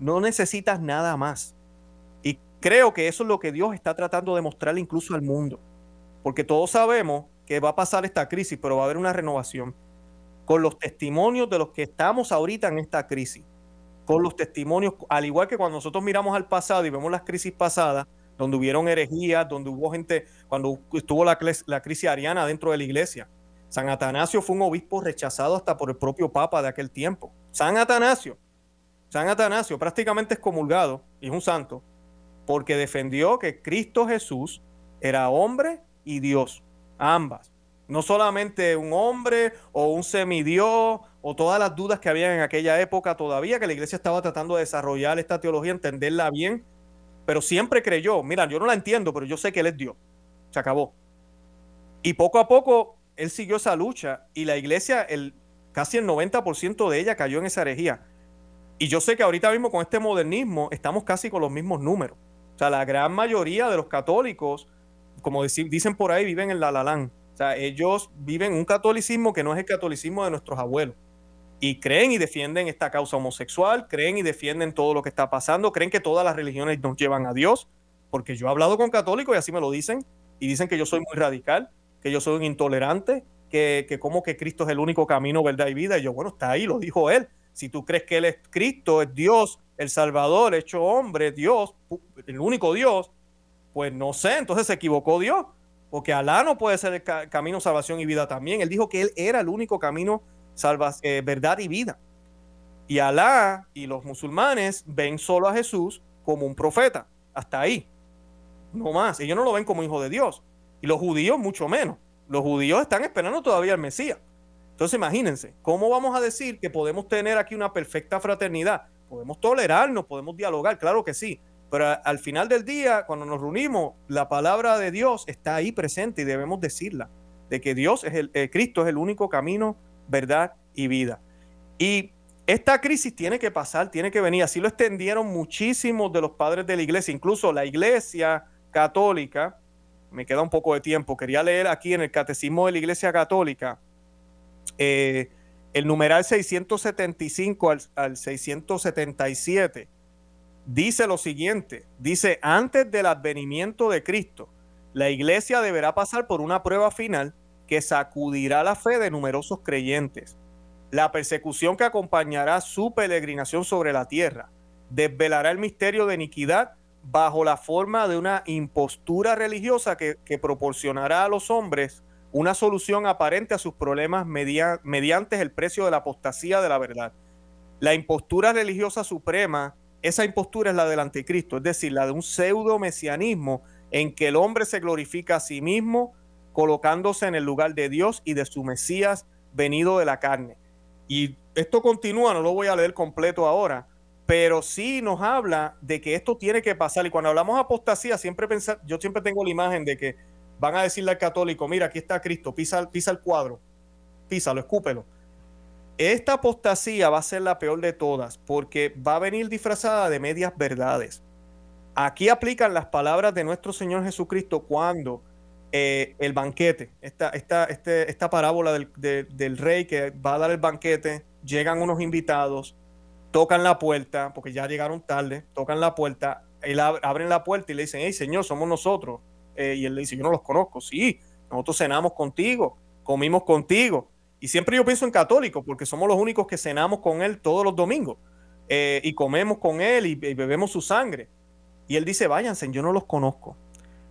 B: No necesitas nada más. Y creo que eso es lo que Dios está tratando de mostrarle incluso al mundo. Porque todos sabemos que va a pasar esta crisis, pero va a haber una renovación. Con los testimonios de los que estamos ahorita en esta crisis. Con los testimonios, al igual que cuando nosotros miramos al pasado y vemos las crisis pasadas, donde hubieron herejías, donde hubo gente, cuando estuvo la, la crisis ariana dentro de la iglesia. San Atanasio fue un obispo rechazado hasta por el propio papa de aquel tiempo. San Atanasio, San Atanasio prácticamente excomulgado y es un santo porque defendió que Cristo Jesús era hombre y Dios, ambas. No solamente un hombre o un semidios o todas las dudas que había en aquella época todavía, que la iglesia estaba tratando de desarrollar esta teología, entenderla bien, pero siempre creyó, mira, yo no la entiendo, pero yo sé que Él es Dios. Se acabó. Y poco a poco Él siguió esa lucha y la iglesia, casi el 90% de ella cayó en esa herejía. Y yo sé que ahorita mismo con este modernismo estamos casi con los mismos números. O sea, la gran mayoría de los católicos, como dicen por ahí, viven en la lalán. O sea, ellos viven un catolicismo que no es el catolicismo de nuestros abuelos. Y creen y defienden esta causa homosexual, creen y defienden todo lo que está pasando, creen que todas las religiones nos llevan a Dios, porque yo he hablado con católicos y así me lo dicen, y dicen que yo soy muy radical, que yo soy un intolerante, que, que como que Cristo es el único camino, verdad y vida, y yo, bueno, está ahí, lo dijo él, si tú crees que él es Cristo, es Dios, el Salvador, hecho hombre, Dios, el único Dios, pues no sé, entonces se equivocó Dios, porque Alá no puede ser el camino, salvación y vida también, él dijo que él era el único camino, eh, verdad y vida. Y Alá y los musulmanes ven solo a Jesús como un profeta. Hasta ahí. No más. Ellos no lo ven como hijo de Dios. Y los judíos mucho menos. Los judíos están esperando todavía al Mesías. Entonces imagínense, ¿cómo vamos a decir que podemos tener aquí una perfecta fraternidad? Podemos tolerarnos, podemos dialogar, claro que sí. Pero al final del día, cuando nos reunimos, la palabra de Dios está ahí presente y debemos decirla. De que Dios es el, eh, Cristo es el único camino, verdad y vida. Y esta crisis tiene que pasar, tiene que venir. Así lo extendieron muchísimos de los padres de la iglesia, incluso la iglesia católica. Me queda un poco de tiempo. Quería leer aquí en el Catecismo de la Iglesia Católica eh, el numeral 675 al, al 677. Dice lo siguiente, dice, antes del advenimiento de Cristo, la iglesia deberá pasar por una prueba final que sacudirá la fe de numerosos creyentes. La persecución que acompañará su peregrinación sobre la tierra desvelará el misterio de iniquidad bajo la forma de una impostura religiosa que, proporcionará a los hombres una solución aparente a sus problemas mediante el precio de la apostasía de la verdad. La impostura religiosa suprema, esa impostura es la del anticristo, es decir, la de un pseudo mesianismo en que el hombre se glorifica a sí mismo, colocándose en el lugar de Dios y de su Mesías venido de la carne. Y esto continúa, no lo voy a leer completo ahora, pero sí nos habla de que esto tiene que pasar. Y cuando hablamos apostasía, siempre pensar, yo siempre tengo la imagen de que van a decirle al católico, mira, aquí está Cristo, pisa, pisa el cuadro, písalo, escúpelo. Esta apostasía va a ser la peor de todas porque va a venir disfrazada de medias verdades. Aquí aplican las palabras de nuestro Señor Jesucristo cuando eh, el banquete, esta, esta, este, esta parábola del, rey que va a dar el banquete, llegan unos invitados, tocan la puerta, porque ya llegaron tarde, tocan la puerta, él abren la puerta y le dicen, hey Señor, somos nosotros. Eh, y él le dice, yo no los conozco, sí, nosotros cenamos contigo, comimos contigo. Y siempre yo pienso en católicos, porque somos los únicos que cenamos con él todos los domingos. Eh, y comemos con él y bebemos su sangre. Y él dice, váyanse, yo no los conozco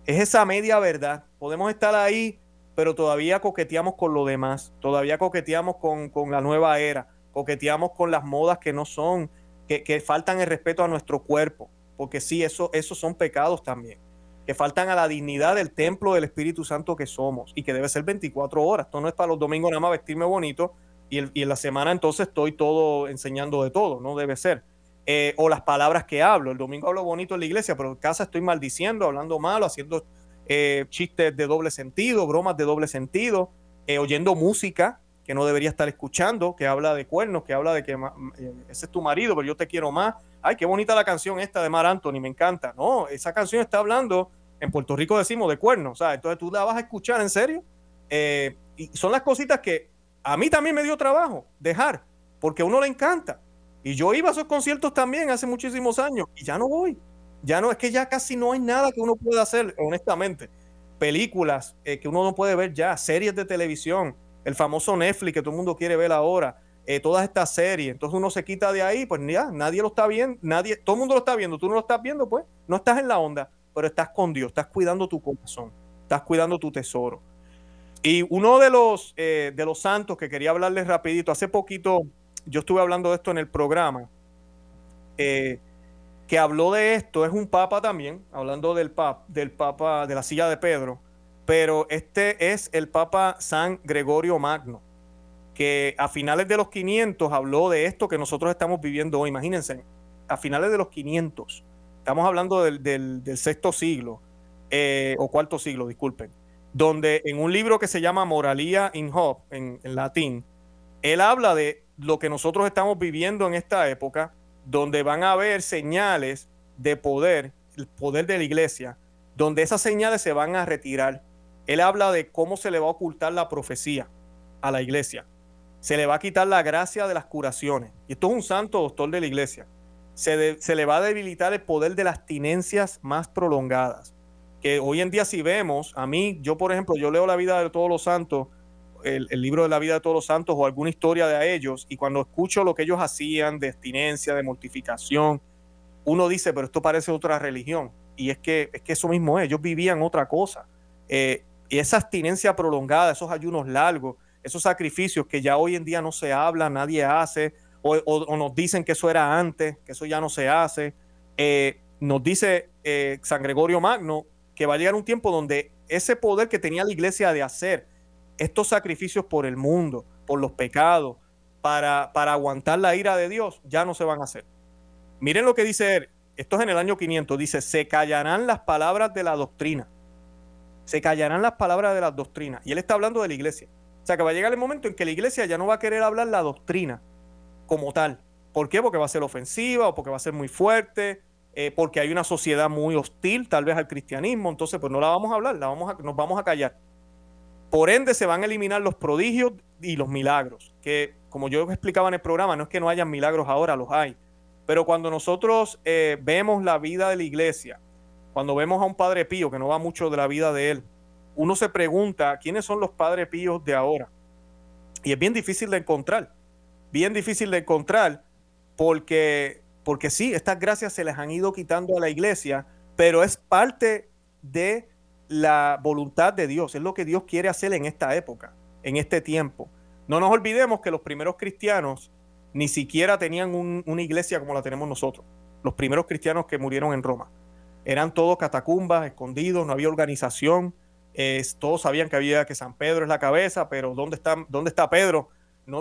B: es esa media verdad. Podemos estar ahí, pero todavía coqueteamos con lo demás, todavía coqueteamos con, la nueva era, coqueteamos con las modas que no son, que, faltan el respeto a nuestro cuerpo, porque sí, eso, esos son pecados también, que faltan a la dignidad del templo del Espíritu Santo que somos y que debe ser 24 horas. Esto no es para los domingos nada más vestirme bonito y, y en la semana entonces estoy todo enseñando de todo, no debe ser. Eh, o las palabras que hablo. El domingo hablo bonito en la iglesia, pero en casa estoy maldiciendo, hablando malo, haciendo eh, chistes de doble sentido, bromas de doble sentido, eh, oyendo música que no debería estar escuchando, que habla de cuernos, que habla de que eh, ese es tu marido, pero yo te quiero más. Ay, qué bonita la canción esta de Mar Anthony, me encanta. No, esa canción está hablando, en Puerto Rico decimos de cuernos, sea, Entonces tú la vas a escuchar en serio. y son las cositas que a mí también me dio trabajo dejar, porque a uno le encanta. Y yo iba a esos conciertos también hace muchísimos años y ya no voy. Ya no, es que ya casi no hay nada que uno pueda hacer, honestamente. Películas eh, que uno no puede ver ya, series de televisión, el famoso Netflix que todo el mundo quiere ver ahora, eh, todas estas series. Entonces uno se quita de ahí, pues ya, nadie lo está viendo, nadie, todo el mundo lo está viendo, tú no lo estás viendo, pues no estás en la onda, pero estás con Dios, estás cuidando tu corazón, estás cuidando tu tesoro. Y uno de los, eh, de los santos que quería hablarles rapidito, hace poquito yo estuve hablando de esto en el programa, eh, que habló de esto, es un papa también, hablando del papa, del papa de la silla de Pedro, pero este es el papa San Gregorio Magno, que a finales de los 500 habló de esto que nosotros estamos viviendo hoy. Imagínense, a finales de los 500, estamos hablando del, sexto siglo, eh, o cuarto siglo, disculpen, donde en un libro que se llama Moralia in Hope, en latín, él habla de lo que nosotros estamos viviendo en esta época, donde van a haber señales de poder, el poder de la iglesia, donde esas señales se van a retirar. Él habla de cómo se le va a ocultar la profecía a la iglesia. Se le va a quitar la gracia de las curaciones. Y esto es un santo doctor de la iglesia. Se, se le va a debilitar el poder de las abstinencias más prolongadas. Que hoy en día si vemos, a mí, yo por ejemplo, yo leo la vida de todos los santos el, libro de la vida de todos los santos o alguna historia de ellos y cuando escucho lo que ellos hacían de abstinencia, de mortificación, uno dice, pero esto parece otra religión. Y es que, es que eso mismo es, ellos vivían otra cosa. Eh, y esa abstinencia prolongada, esos ayunos largos, esos sacrificios que ya hoy en día no se habla, nadie hace, o, nos dicen que eso era antes, que eso ya no se hace. Eh, nos dice eh, San Gregorio Magno que va a llegar un tiempo donde ese poder que tenía la iglesia de hacer estos sacrificios por el mundo, por los pecados, para, para aguantar la ira de Dios, ya no se van a hacer. Miren lo que dice él, esto es en el año 500, dice, se callarán las palabras de la doctrina. Se callarán las palabras de la doctrina. Y él está hablando de la iglesia. O sea que va a llegar el momento en que la iglesia ya no va a querer hablar la doctrina como tal. ¿Por qué? Porque va a ser ofensiva o porque va a ser muy fuerte, eh, porque hay una sociedad muy hostil tal vez al cristianismo. Entonces, pues no la vamos a hablar, la vamos a, nos vamos a callar. Por ende, se van a eliminar los prodigios y los milagros, que como yo explicaba en el programa, no es que no hayan milagros ahora, los hay. Pero cuando nosotros eh, vemos la vida de la iglesia, cuando vemos a un padre pío, que no va mucho de la vida de él, uno se pregunta, ¿quiénes son los padres píos de ahora? Y es bien difícil de encontrar, bien difícil de encontrar, porque, porque sí, estas gracias se les han ido quitando a la iglesia, pero es parte de la voluntad de Dios, es lo que Dios quiere hacer en esta época, en este tiempo. No nos olvidemos que los primeros cristianos ni siquiera tenían una iglesia como la tenemos nosotros. Los primeros cristianos que murieron en Roma. Eran todos catacumbas, escondidos, no había organización. todos sabían que había que San Pedro es la cabeza, pero ¿dónde está, dónde está Pedro?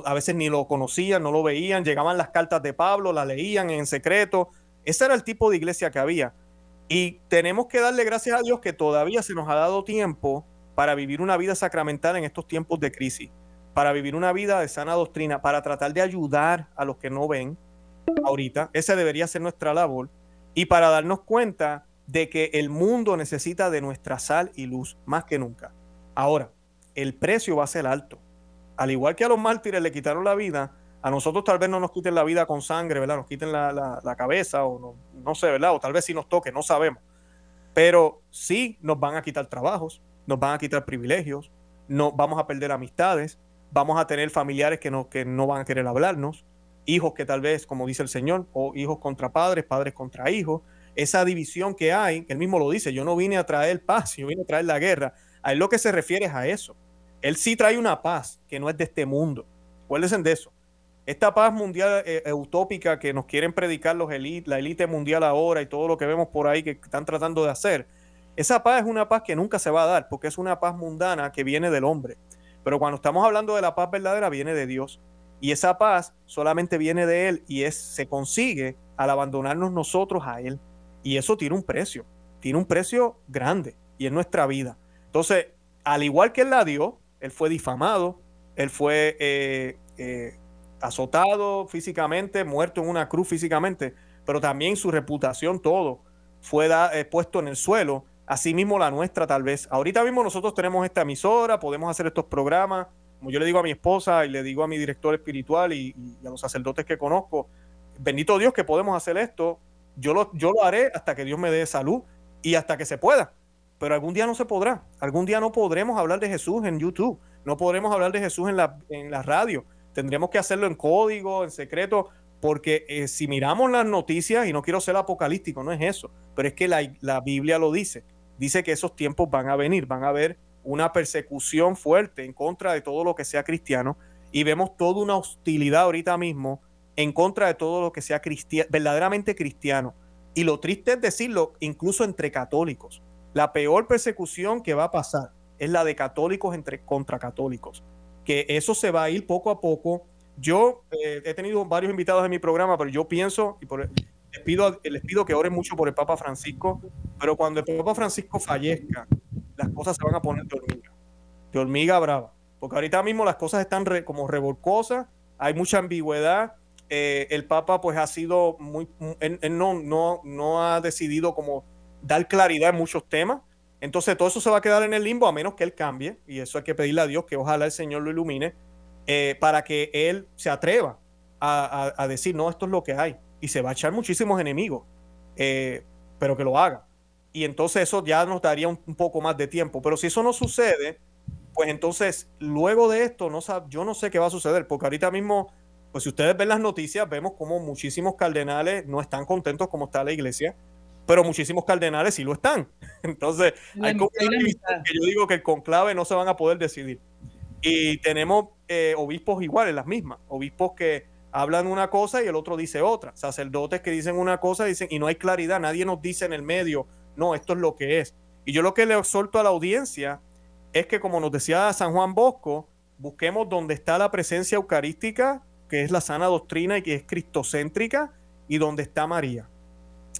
B: A veces ni lo conocían, no lo veían. Llegaban las cartas de Pablo, las leían en secreto. Ese era el tipo de iglesia que había. Y tenemos que darle gracias a Dios que todavía se nos ha dado tiempo para vivir una vida sacramental en estos tiempos de crisis, para vivir una vida de sana doctrina, para tratar de ayudar a los que no ven ahorita. Esa debería ser nuestra labor. Y para darnos cuenta de que el mundo necesita de nuestra sal y luz más que nunca. Ahora, el precio va a ser alto. Al igual que a los mártires le quitaron la vida, a nosotros tal vez no nos quiten la vida con sangre, ¿verdad? Nos quiten la, cabeza o no, no, sé, ¿verdad? O tal vez sí nos toque, no sabemos. Pero sí nos van a quitar trabajos, nos van a quitar privilegios, no, vamos a perder amistades, vamos a tener familiares que no, que no van a querer hablarnos, hijos que tal vez, como dice el Señor, o hijos contra padres, padres contra hijos. Esa división que hay, él mismo lo dice, yo no vine a traer paz, yo vine a traer la guerra. A él lo que se refiere es a eso. Él sí trae una paz que no es de este mundo. Acuérdense de eso. Esta paz mundial eh, eh, utópica que nos quieren predicar los la élite mundial ahora y todo lo que vemos por ahí que están tratando de hacer, esa paz es una paz que nunca se va a dar porque es una paz mundana que viene del hombre. Pero cuando estamos hablando de la paz verdadera, viene de Dios. Y esa paz solamente viene de Él y es, se consigue al abandonarnos nosotros a Él. Y eso tiene un precio, tiene un precio grande. y en nuestra vida. Entonces, al igual que él la dio, él fue difamado, él fue eh, eh, azotado físicamente, muerto en una cruz físicamente, pero también su reputación, todo, fue eh, puesto en el suelo. Asimismo la nuestra tal vez. Ahorita mismo nosotros tenemos esta emisora, podemos hacer estos programas, como yo le digo a mi esposa y le digo a mi director espiritual y, a los sacerdotes que conozco, bendito Dios que podemos hacer esto, yo lo, yo lo haré hasta que Dios me dé salud y hasta que se pueda. Pero algún día no se podrá. Algún día no podremos hablar de Jesús en YouTube. No podremos hablar de Jesús en la, en la radio. Tendremos que hacerlo en código, en secreto, porque eh, si miramos las noticias, y no quiero ser apocalíptico, no es eso, pero es que la, la Biblia lo dice. Dice que esos tiempos van a venir, van a haber una persecución fuerte en contra de todo lo que sea cristiano y vemos toda una hostilidad ahorita mismo en contra de todo lo que sea verdaderamente cristiano. Y lo triste es decirlo, incluso entre católicos. La peor persecución que va a pasar es la de católicos entre contra católicos. Que eso se va a ir poco a poco. Yo eh, he tenido varios invitados en mi programa, pero yo pienso, y les, pido, les pido que oren mucho por el Papa Francisco, pero cuando el Papa Francisco fallezca, las cosas se van a poner de hormiga, de hormiga brava. Porque ahorita mismo las cosas están como revolcosas, hay mucha ambigüedad eh, el Papa pues ha sido muy, él, no, no, no ha decidido como dar claridad en muchos temas. Entonces todo eso se va a quedar en el limbo a menos que él cambie. Y eso hay que pedirle a Dios que ojalá el Señor lo ilumine eh, para que él se atreva a, decir, no, esto es lo que hay. Y se va a echar muchísimos enemigos, eh, pero que lo haga. Y entonces eso ya nos daría un, poco más de tiempo. Pero si eso no sucede, pues entonces luego de esto, no, yo no sé qué va a suceder, porque ahorita mismo pues si ustedes ven las noticias, vemos como muchísimos cardenales no están contentos como está la iglesia, pero muchísimos cardenales sí lo están. Entonces, hay como que yo digo que el conclave no se van a poder decidir. Y tenemos eh, obispos iguales, las mismas, obispos que hablan una cosa y el otro dice otra, sacerdotes que dicen una cosa dicen y no hay claridad, nadie nos dice en el medio, no, esto es lo que es. Y yo lo que le exhorto a la audiencia es que como nos decía San Juan Bosco, busquemos donde está la presencia eucarística que es la sana doctrina y que es cristocéntrica, y donde está María.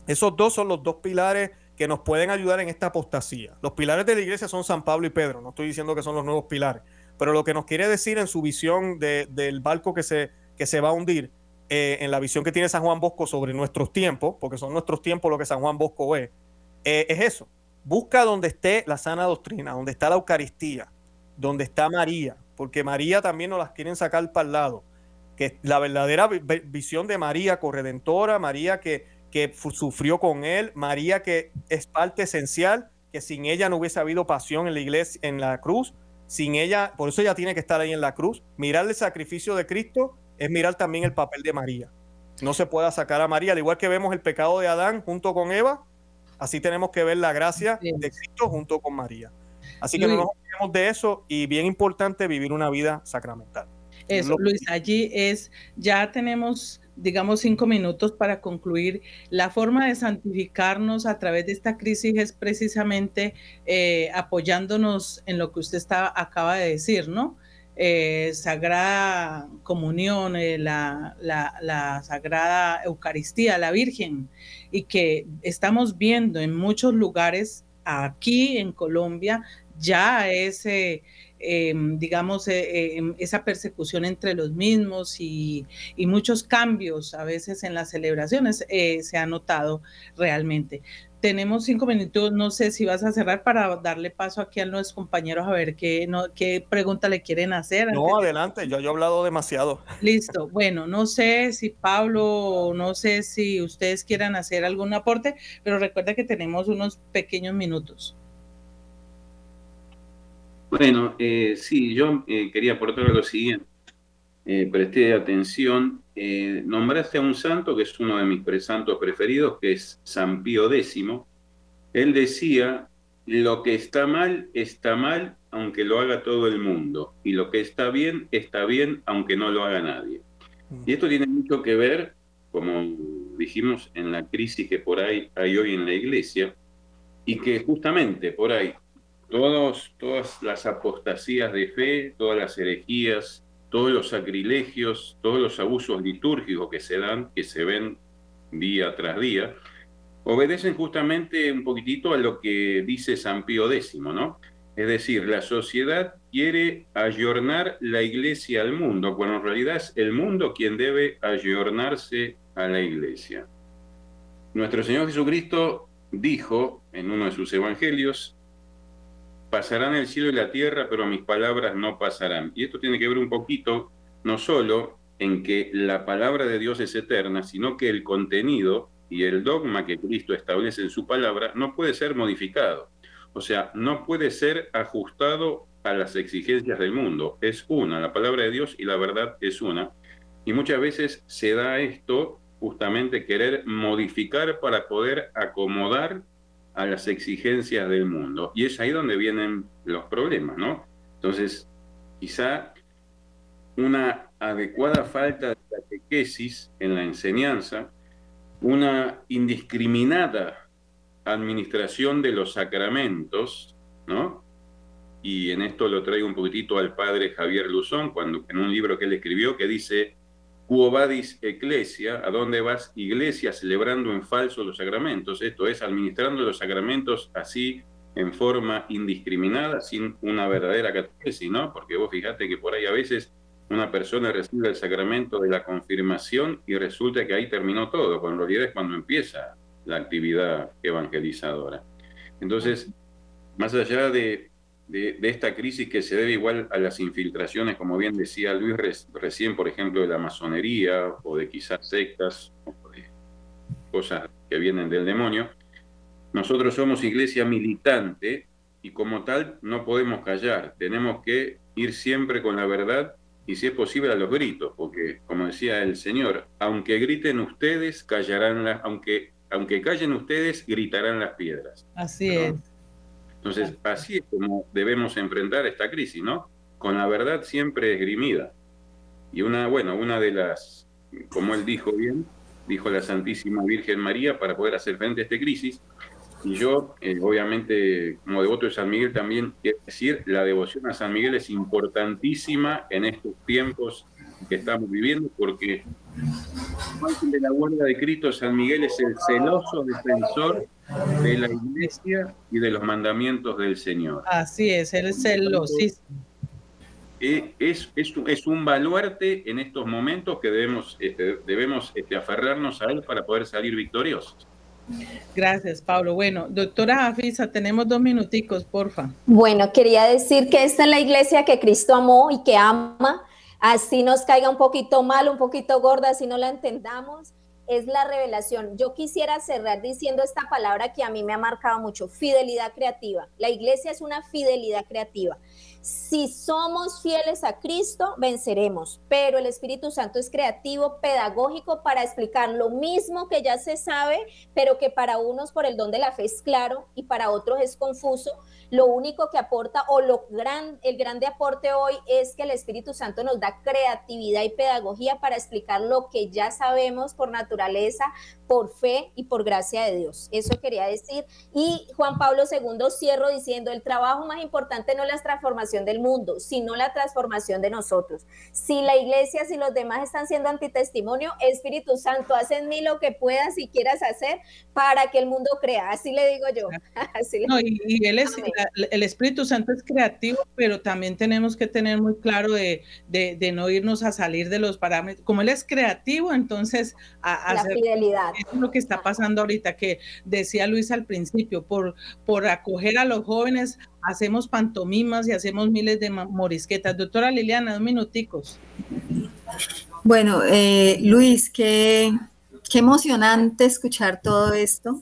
B: Esos dos son los dos pilares que nos pueden ayudar en esta apostasía. Los pilares de la iglesia son San Pablo y Pedro, no estoy diciendo que son los nuevos pilares, pero lo que nos quiere decir en su visión del barco que se, que se va a hundir, eh, en la visión que tiene San Juan Bosco sobre nuestros tiempos, porque son nuestros tiempos lo que San Juan Bosco ve, eh, es eso. Busca donde esté la sana doctrina, donde está la Eucaristía, donde está María, porque María también nos las quieren sacar para el lado que la verdadera visión de María corredentora, María que, que sufrió con él, María que es parte esencial, que sin ella no hubiese habido pasión en la iglesia, en la cruz, sin ella, por eso ella tiene que estar ahí en la cruz. Mirar el sacrificio de Cristo es mirar también el papel de María. No se pueda sacar a María, al igual que vemos el pecado de Adán junto con Eva, así tenemos que ver la gracia de Cristo junto con María. Así que no nos olvidemos de eso y bien importante vivir una vida sacramental.
A: Eso, Luis, allí es, ya tenemos, digamos, cinco minutos para concluir. La forma de santificarnos a través de esta crisis es precisamente eh, apoyándonos en lo que usted acaba de decir, ¿no? Eh, sagrada comunión, eh, la, la, Sagrada Eucaristía, la Virgen, y que estamos viendo en muchos lugares aquí en Colombia ya ese Em, digamos, eh, em, esa persecución entre los mismos y, muchos cambios a veces en las celebraciones eh, se ha notado realmente. Tenemos cinco minutos, no sé si vas a cerrar para darle paso aquí a los compañeros a ver qué, no, qué pregunta le quieren hacer.
B: No, adelante, yo, yo he hablado demasiado.
A: Listo, bueno, no sé si Pablo, no sé si ustedes quieran hacer algún aporte, pero recuerda que tenemos unos pequeños minutos.
C: Bueno, eh, sí, yo eh, quería aportar lo siguiente. Eh, presté atención. Eh, nombraste a un santo que es uno de mis presantos preferidos, que es San Pío X. Él decía, lo que está mal, está mal, aunque lo haga todo el mundo. Y lo que está bien, está bien, aunque no lo haga nadie. Y esto tiene mucho que ver, como dijimos, en la crisis que por ahí hay hoy en la iglesia, y que justamente por ahí todas las apostasías de fe, todas las herejías, todos los sacrilegios, todos los abusos litúrgicos que se dan, que se ven día tras día, obedecen justamente un poquitito a lo que dice San Pío X, ¿no? Es decir, la sociedad quiere ayornar la iglesia al mundo, cuando en realidad es el mundo quien debe ayornarse a la iglesia. Nuestro Señor Jesucristo dijo en uno de sus evangelios, pasarán el cielo y la tierra, pero mis palabras no pasarán. Y esto tiene que ver un poquito, no solo en que la palabra de Dios es eterna, sino que el contenido y el dogma que Cristo establece en su palabra no puede ser modificado. O sea, no puede ser ajustado a las exigencias del mundo. Es una, la palabra de Dios y la verdad es una. Y muchas veces se da esto justamente querer modificar para poder acomodar a las exigencias del mundo. Y es ahí donde vienen los problemas, ¿no? Entonces, quizá una adecuada falta de catequesis en la enseñanza, una indiscriminada administración de los sacramentos, ¿no? Y en esto lo traigo un poquitito al padre Javier Luzón, cuando en un libro que él escribió que dice, Quo vadis ecclesia, ¿a dónde vas iglesia celebrando en falso los sacramentos? Esto es, administrando los sacramentos así en forma indiscriminada, sin una verdadera catequesis, ¿no? Porque vos fíjate que por ahí a veces una persona recibe el sacramento de la confirmación y resulta que ahí terminó todo, cuando en realidad es cuando empieza la actividad evangelizadora. Entonces, más allá de, esta crisis que se debe igual a las infiltraciones, como bien decía Luis recién, por ejemplo, de la masonería o de quizás sectas o de cosas que vienen del demonio, nosotros somos iglesia militante y como tal no podemos callar, tenemos que ir siempre con la verdad y si es posible a los gritos, porque como decía el Señor, aunque griten ustedes, callarán las, aunque aunque callen ustedes, gritarán las piedras.
A: Así es.
C: Entonces, así es como debemos enfrentar esta crisis, ¿no? Con la verdad siempre esgrimida. Y una, bueno, una de las, como él dijo bien, dijo la Santísima Virgen María, para poder hacer frente a esta crisis, y yo, eh, obviamente, como devoto de San Miguel, también quiero decir, la devoción a San Miguel es importantísima en estos tiempos que estamos viviendo, porque de la guarda de Cristo, San Miguel es el celoso defensor de la iglesia y de los mandamientos del Señor.
A: Así es, él es celosísimo.
C: Es, es, es, un baluarte en estos momentos que debemos, este, debemos este, aferrarnos a él para poder salir victoriosos.
A: Gracias, Pablo. Bueno, doctora Afisa, tenemos dos minuticos, porfa.
D: Bueno, quería decir que esta es la iglesia que Cristo amó y que ama así nos caiga un poquito mal, un poquito gorda, así no la entendamos, es la revelación. Yo quisiera cerrar diciendo esta palabra que a mí me ha marcado mucho, fidelidad creativa. La iglesia es una fidelidad creativa. Si somos fieles a Cristo, venceremos, pero el Espíritu Santo es creativo, pedagógico para explicar lo mismo que ya se sabe, pero que para unos por el don de la fe es claro y para otros es confuso. Lo único que aporta o lo gran, el grande aporte hoy es que el Espíritu Santo nos da creatividad y pedagogía para explicar lo que ya sabemos por naturaleza, por fe y por gracia de Dios. Eso quería decir. Y Juan Pablo II cierro diciendo, el trabajo más importante no es la transformación del mundo, sino la transformación de nosotros. Si la iglesia, si los demás están siendo antitestimonio, Espíritu Santo, haz en mí lo que puedas y quieras hacer para que el mundo crea. Así le digo yo.
A: no, y, él es, el Espíritu Santo es creativo, pero también tenemos que tener muy claro de, de, no irnos a salir de los parámetros. Como él es creativo, entonces...
D: A, la fidelidad
A: es lo que está pasando ahorita, que decía Luis al principio, por, por acoger a los jóvenes hacemos pantomimas y hacemos miles de morisquetas. Doctora Liliana, dos minuticos.
E: Bueno, eh, Luis, qué, qué, emocionante escuchar todo esto.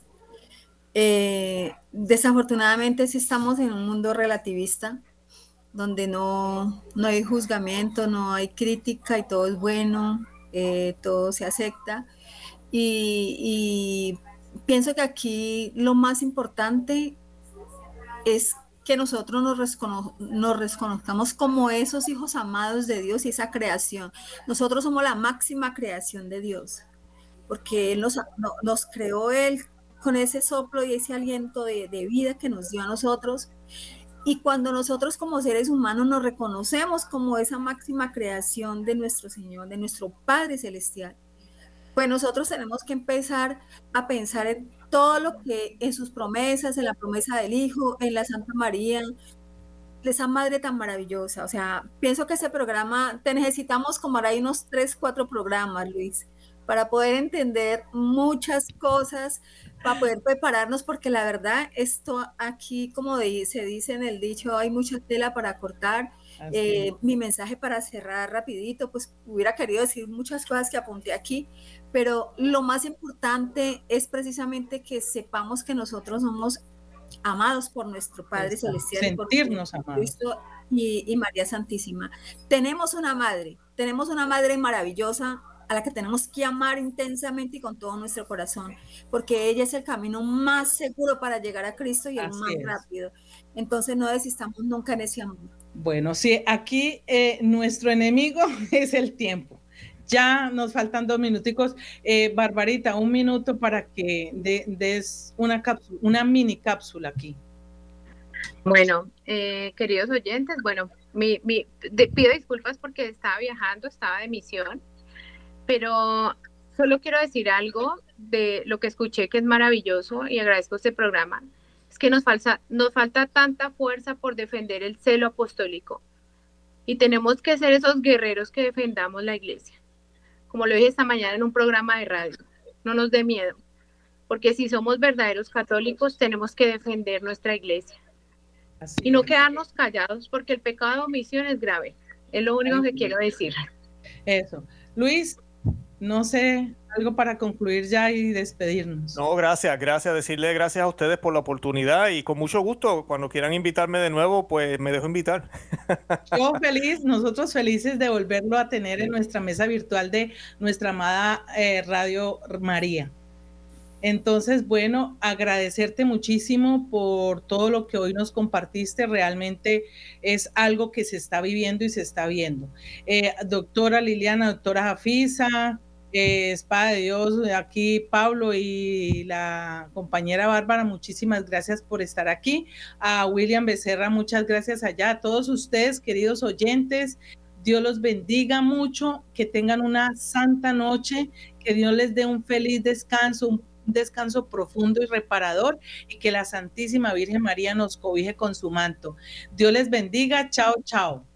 E: Eh, desafortunadamente sí estamos en un mundo relativista, donde no, no hay juzgamiento, no hay crítica y todo es bueno, eh, todo se acepta. Y, pienso que aquí lo más importante es que nosotros nos, nos, reconozcamos como esos hijos amados de Dios y esa creación. Nosotros somos la máxima creación de Dios, porque Él nos, nos creó Él con ese soplo y ese aliento de, de, vida que nos dio a nosotros. Y cuando nosotros como seres humanos nos reconocemos como esa máxima creación de nuestro Señor, de nuestro Padre Celestial, pues nosotros tenemos que empezar a pensar en todo lo que en sus promesas, en la promesa del Hijo, en la Santa María, esa madre tan maravillosa. O sea, pienso que ese programa, te necesitamos como ahora hay unos tres, cuatro programas, Luis, para poder entender muchas cosas, para poder prepararnos, porque la verdad, esto aquí, como se dice en el dicho, hay mucha tela para cortar. Eh, mi mensaje para cerrar rapidito, pues hubiera querido decir muchas cosas que apunté aquí, pero lo más importante es precisamente que sepamos que nosotros somos amados por nuestro Padre Celestial,
A: sentirnos por amados.
E: y, y María Santísima. Tenemos una madre, tenemos una madre maravillosa a la que tenemos que amar intensamente y con todo nuestro corazón, porque ella es el camino más seguro para llegar a Cristo y el más rápido. Entonces no desistamos nunca en ese amor.
A: Bueno, sí, aquí eh, nuestro enemigo es el tiempo. Ya nos faltan dos minuticos. Eh, Barbarita, un minuto para que des una, una mini cápsula aquí.
F: Bueno, eh, queridos oyentes, bueno, mi, pido disculpas porque estaba viajando, estaba de misión, pero solo quiero decir algo de lo que escuché que es maravilloso y agradezco este programa. Es que nos, falta, nos falta tanta fuerza por defender el celo apostólico y tenemos que ser esos guerreros que defendamos la iglesia como lo dije esta mañana en un programa de radio, no nos dé miedo, porque si somos verdaderos católicos tenemos que defender nuestra iglesia y no quedarnos callados porque el pecado de omisión es grave. Es lo único que quiero decir.
A: Eso. Luis, no sé, algo para concluir ya y despedirnos.
B: No, gracias, gracias, decirle gracias a ustedes por la oportunidad y con mucho gusto, cuando quieran invitarme de nuevo, pues me dejo invitar.
A: Yo feliz, nosotros felices de volverlo a tener en nuestra mesa virtual de nuestra amada eh, Radio María. Entonces, bueno, agradecerte muchísimo por todo lo que hoy nos compartiste. Realmente es algo que se está viviendo y se está viendo. Eh, doctora Liliana, doctora Jafisa, eh, Espada de Dios, aquí Pablo y la compañera Bárbara, muchísimas gracias por estar aquí. A William Becerra, muchas gracias allá. A todos ustedes, queridos oyentes, Dios los bendiga mucho, que tengan una santa noche, que Dios les dé un feliz descanso, un descanso profundo y reparador y que la Santísima Virgen María nos cobije con su manto. Dios les bendiga. Chao, chao.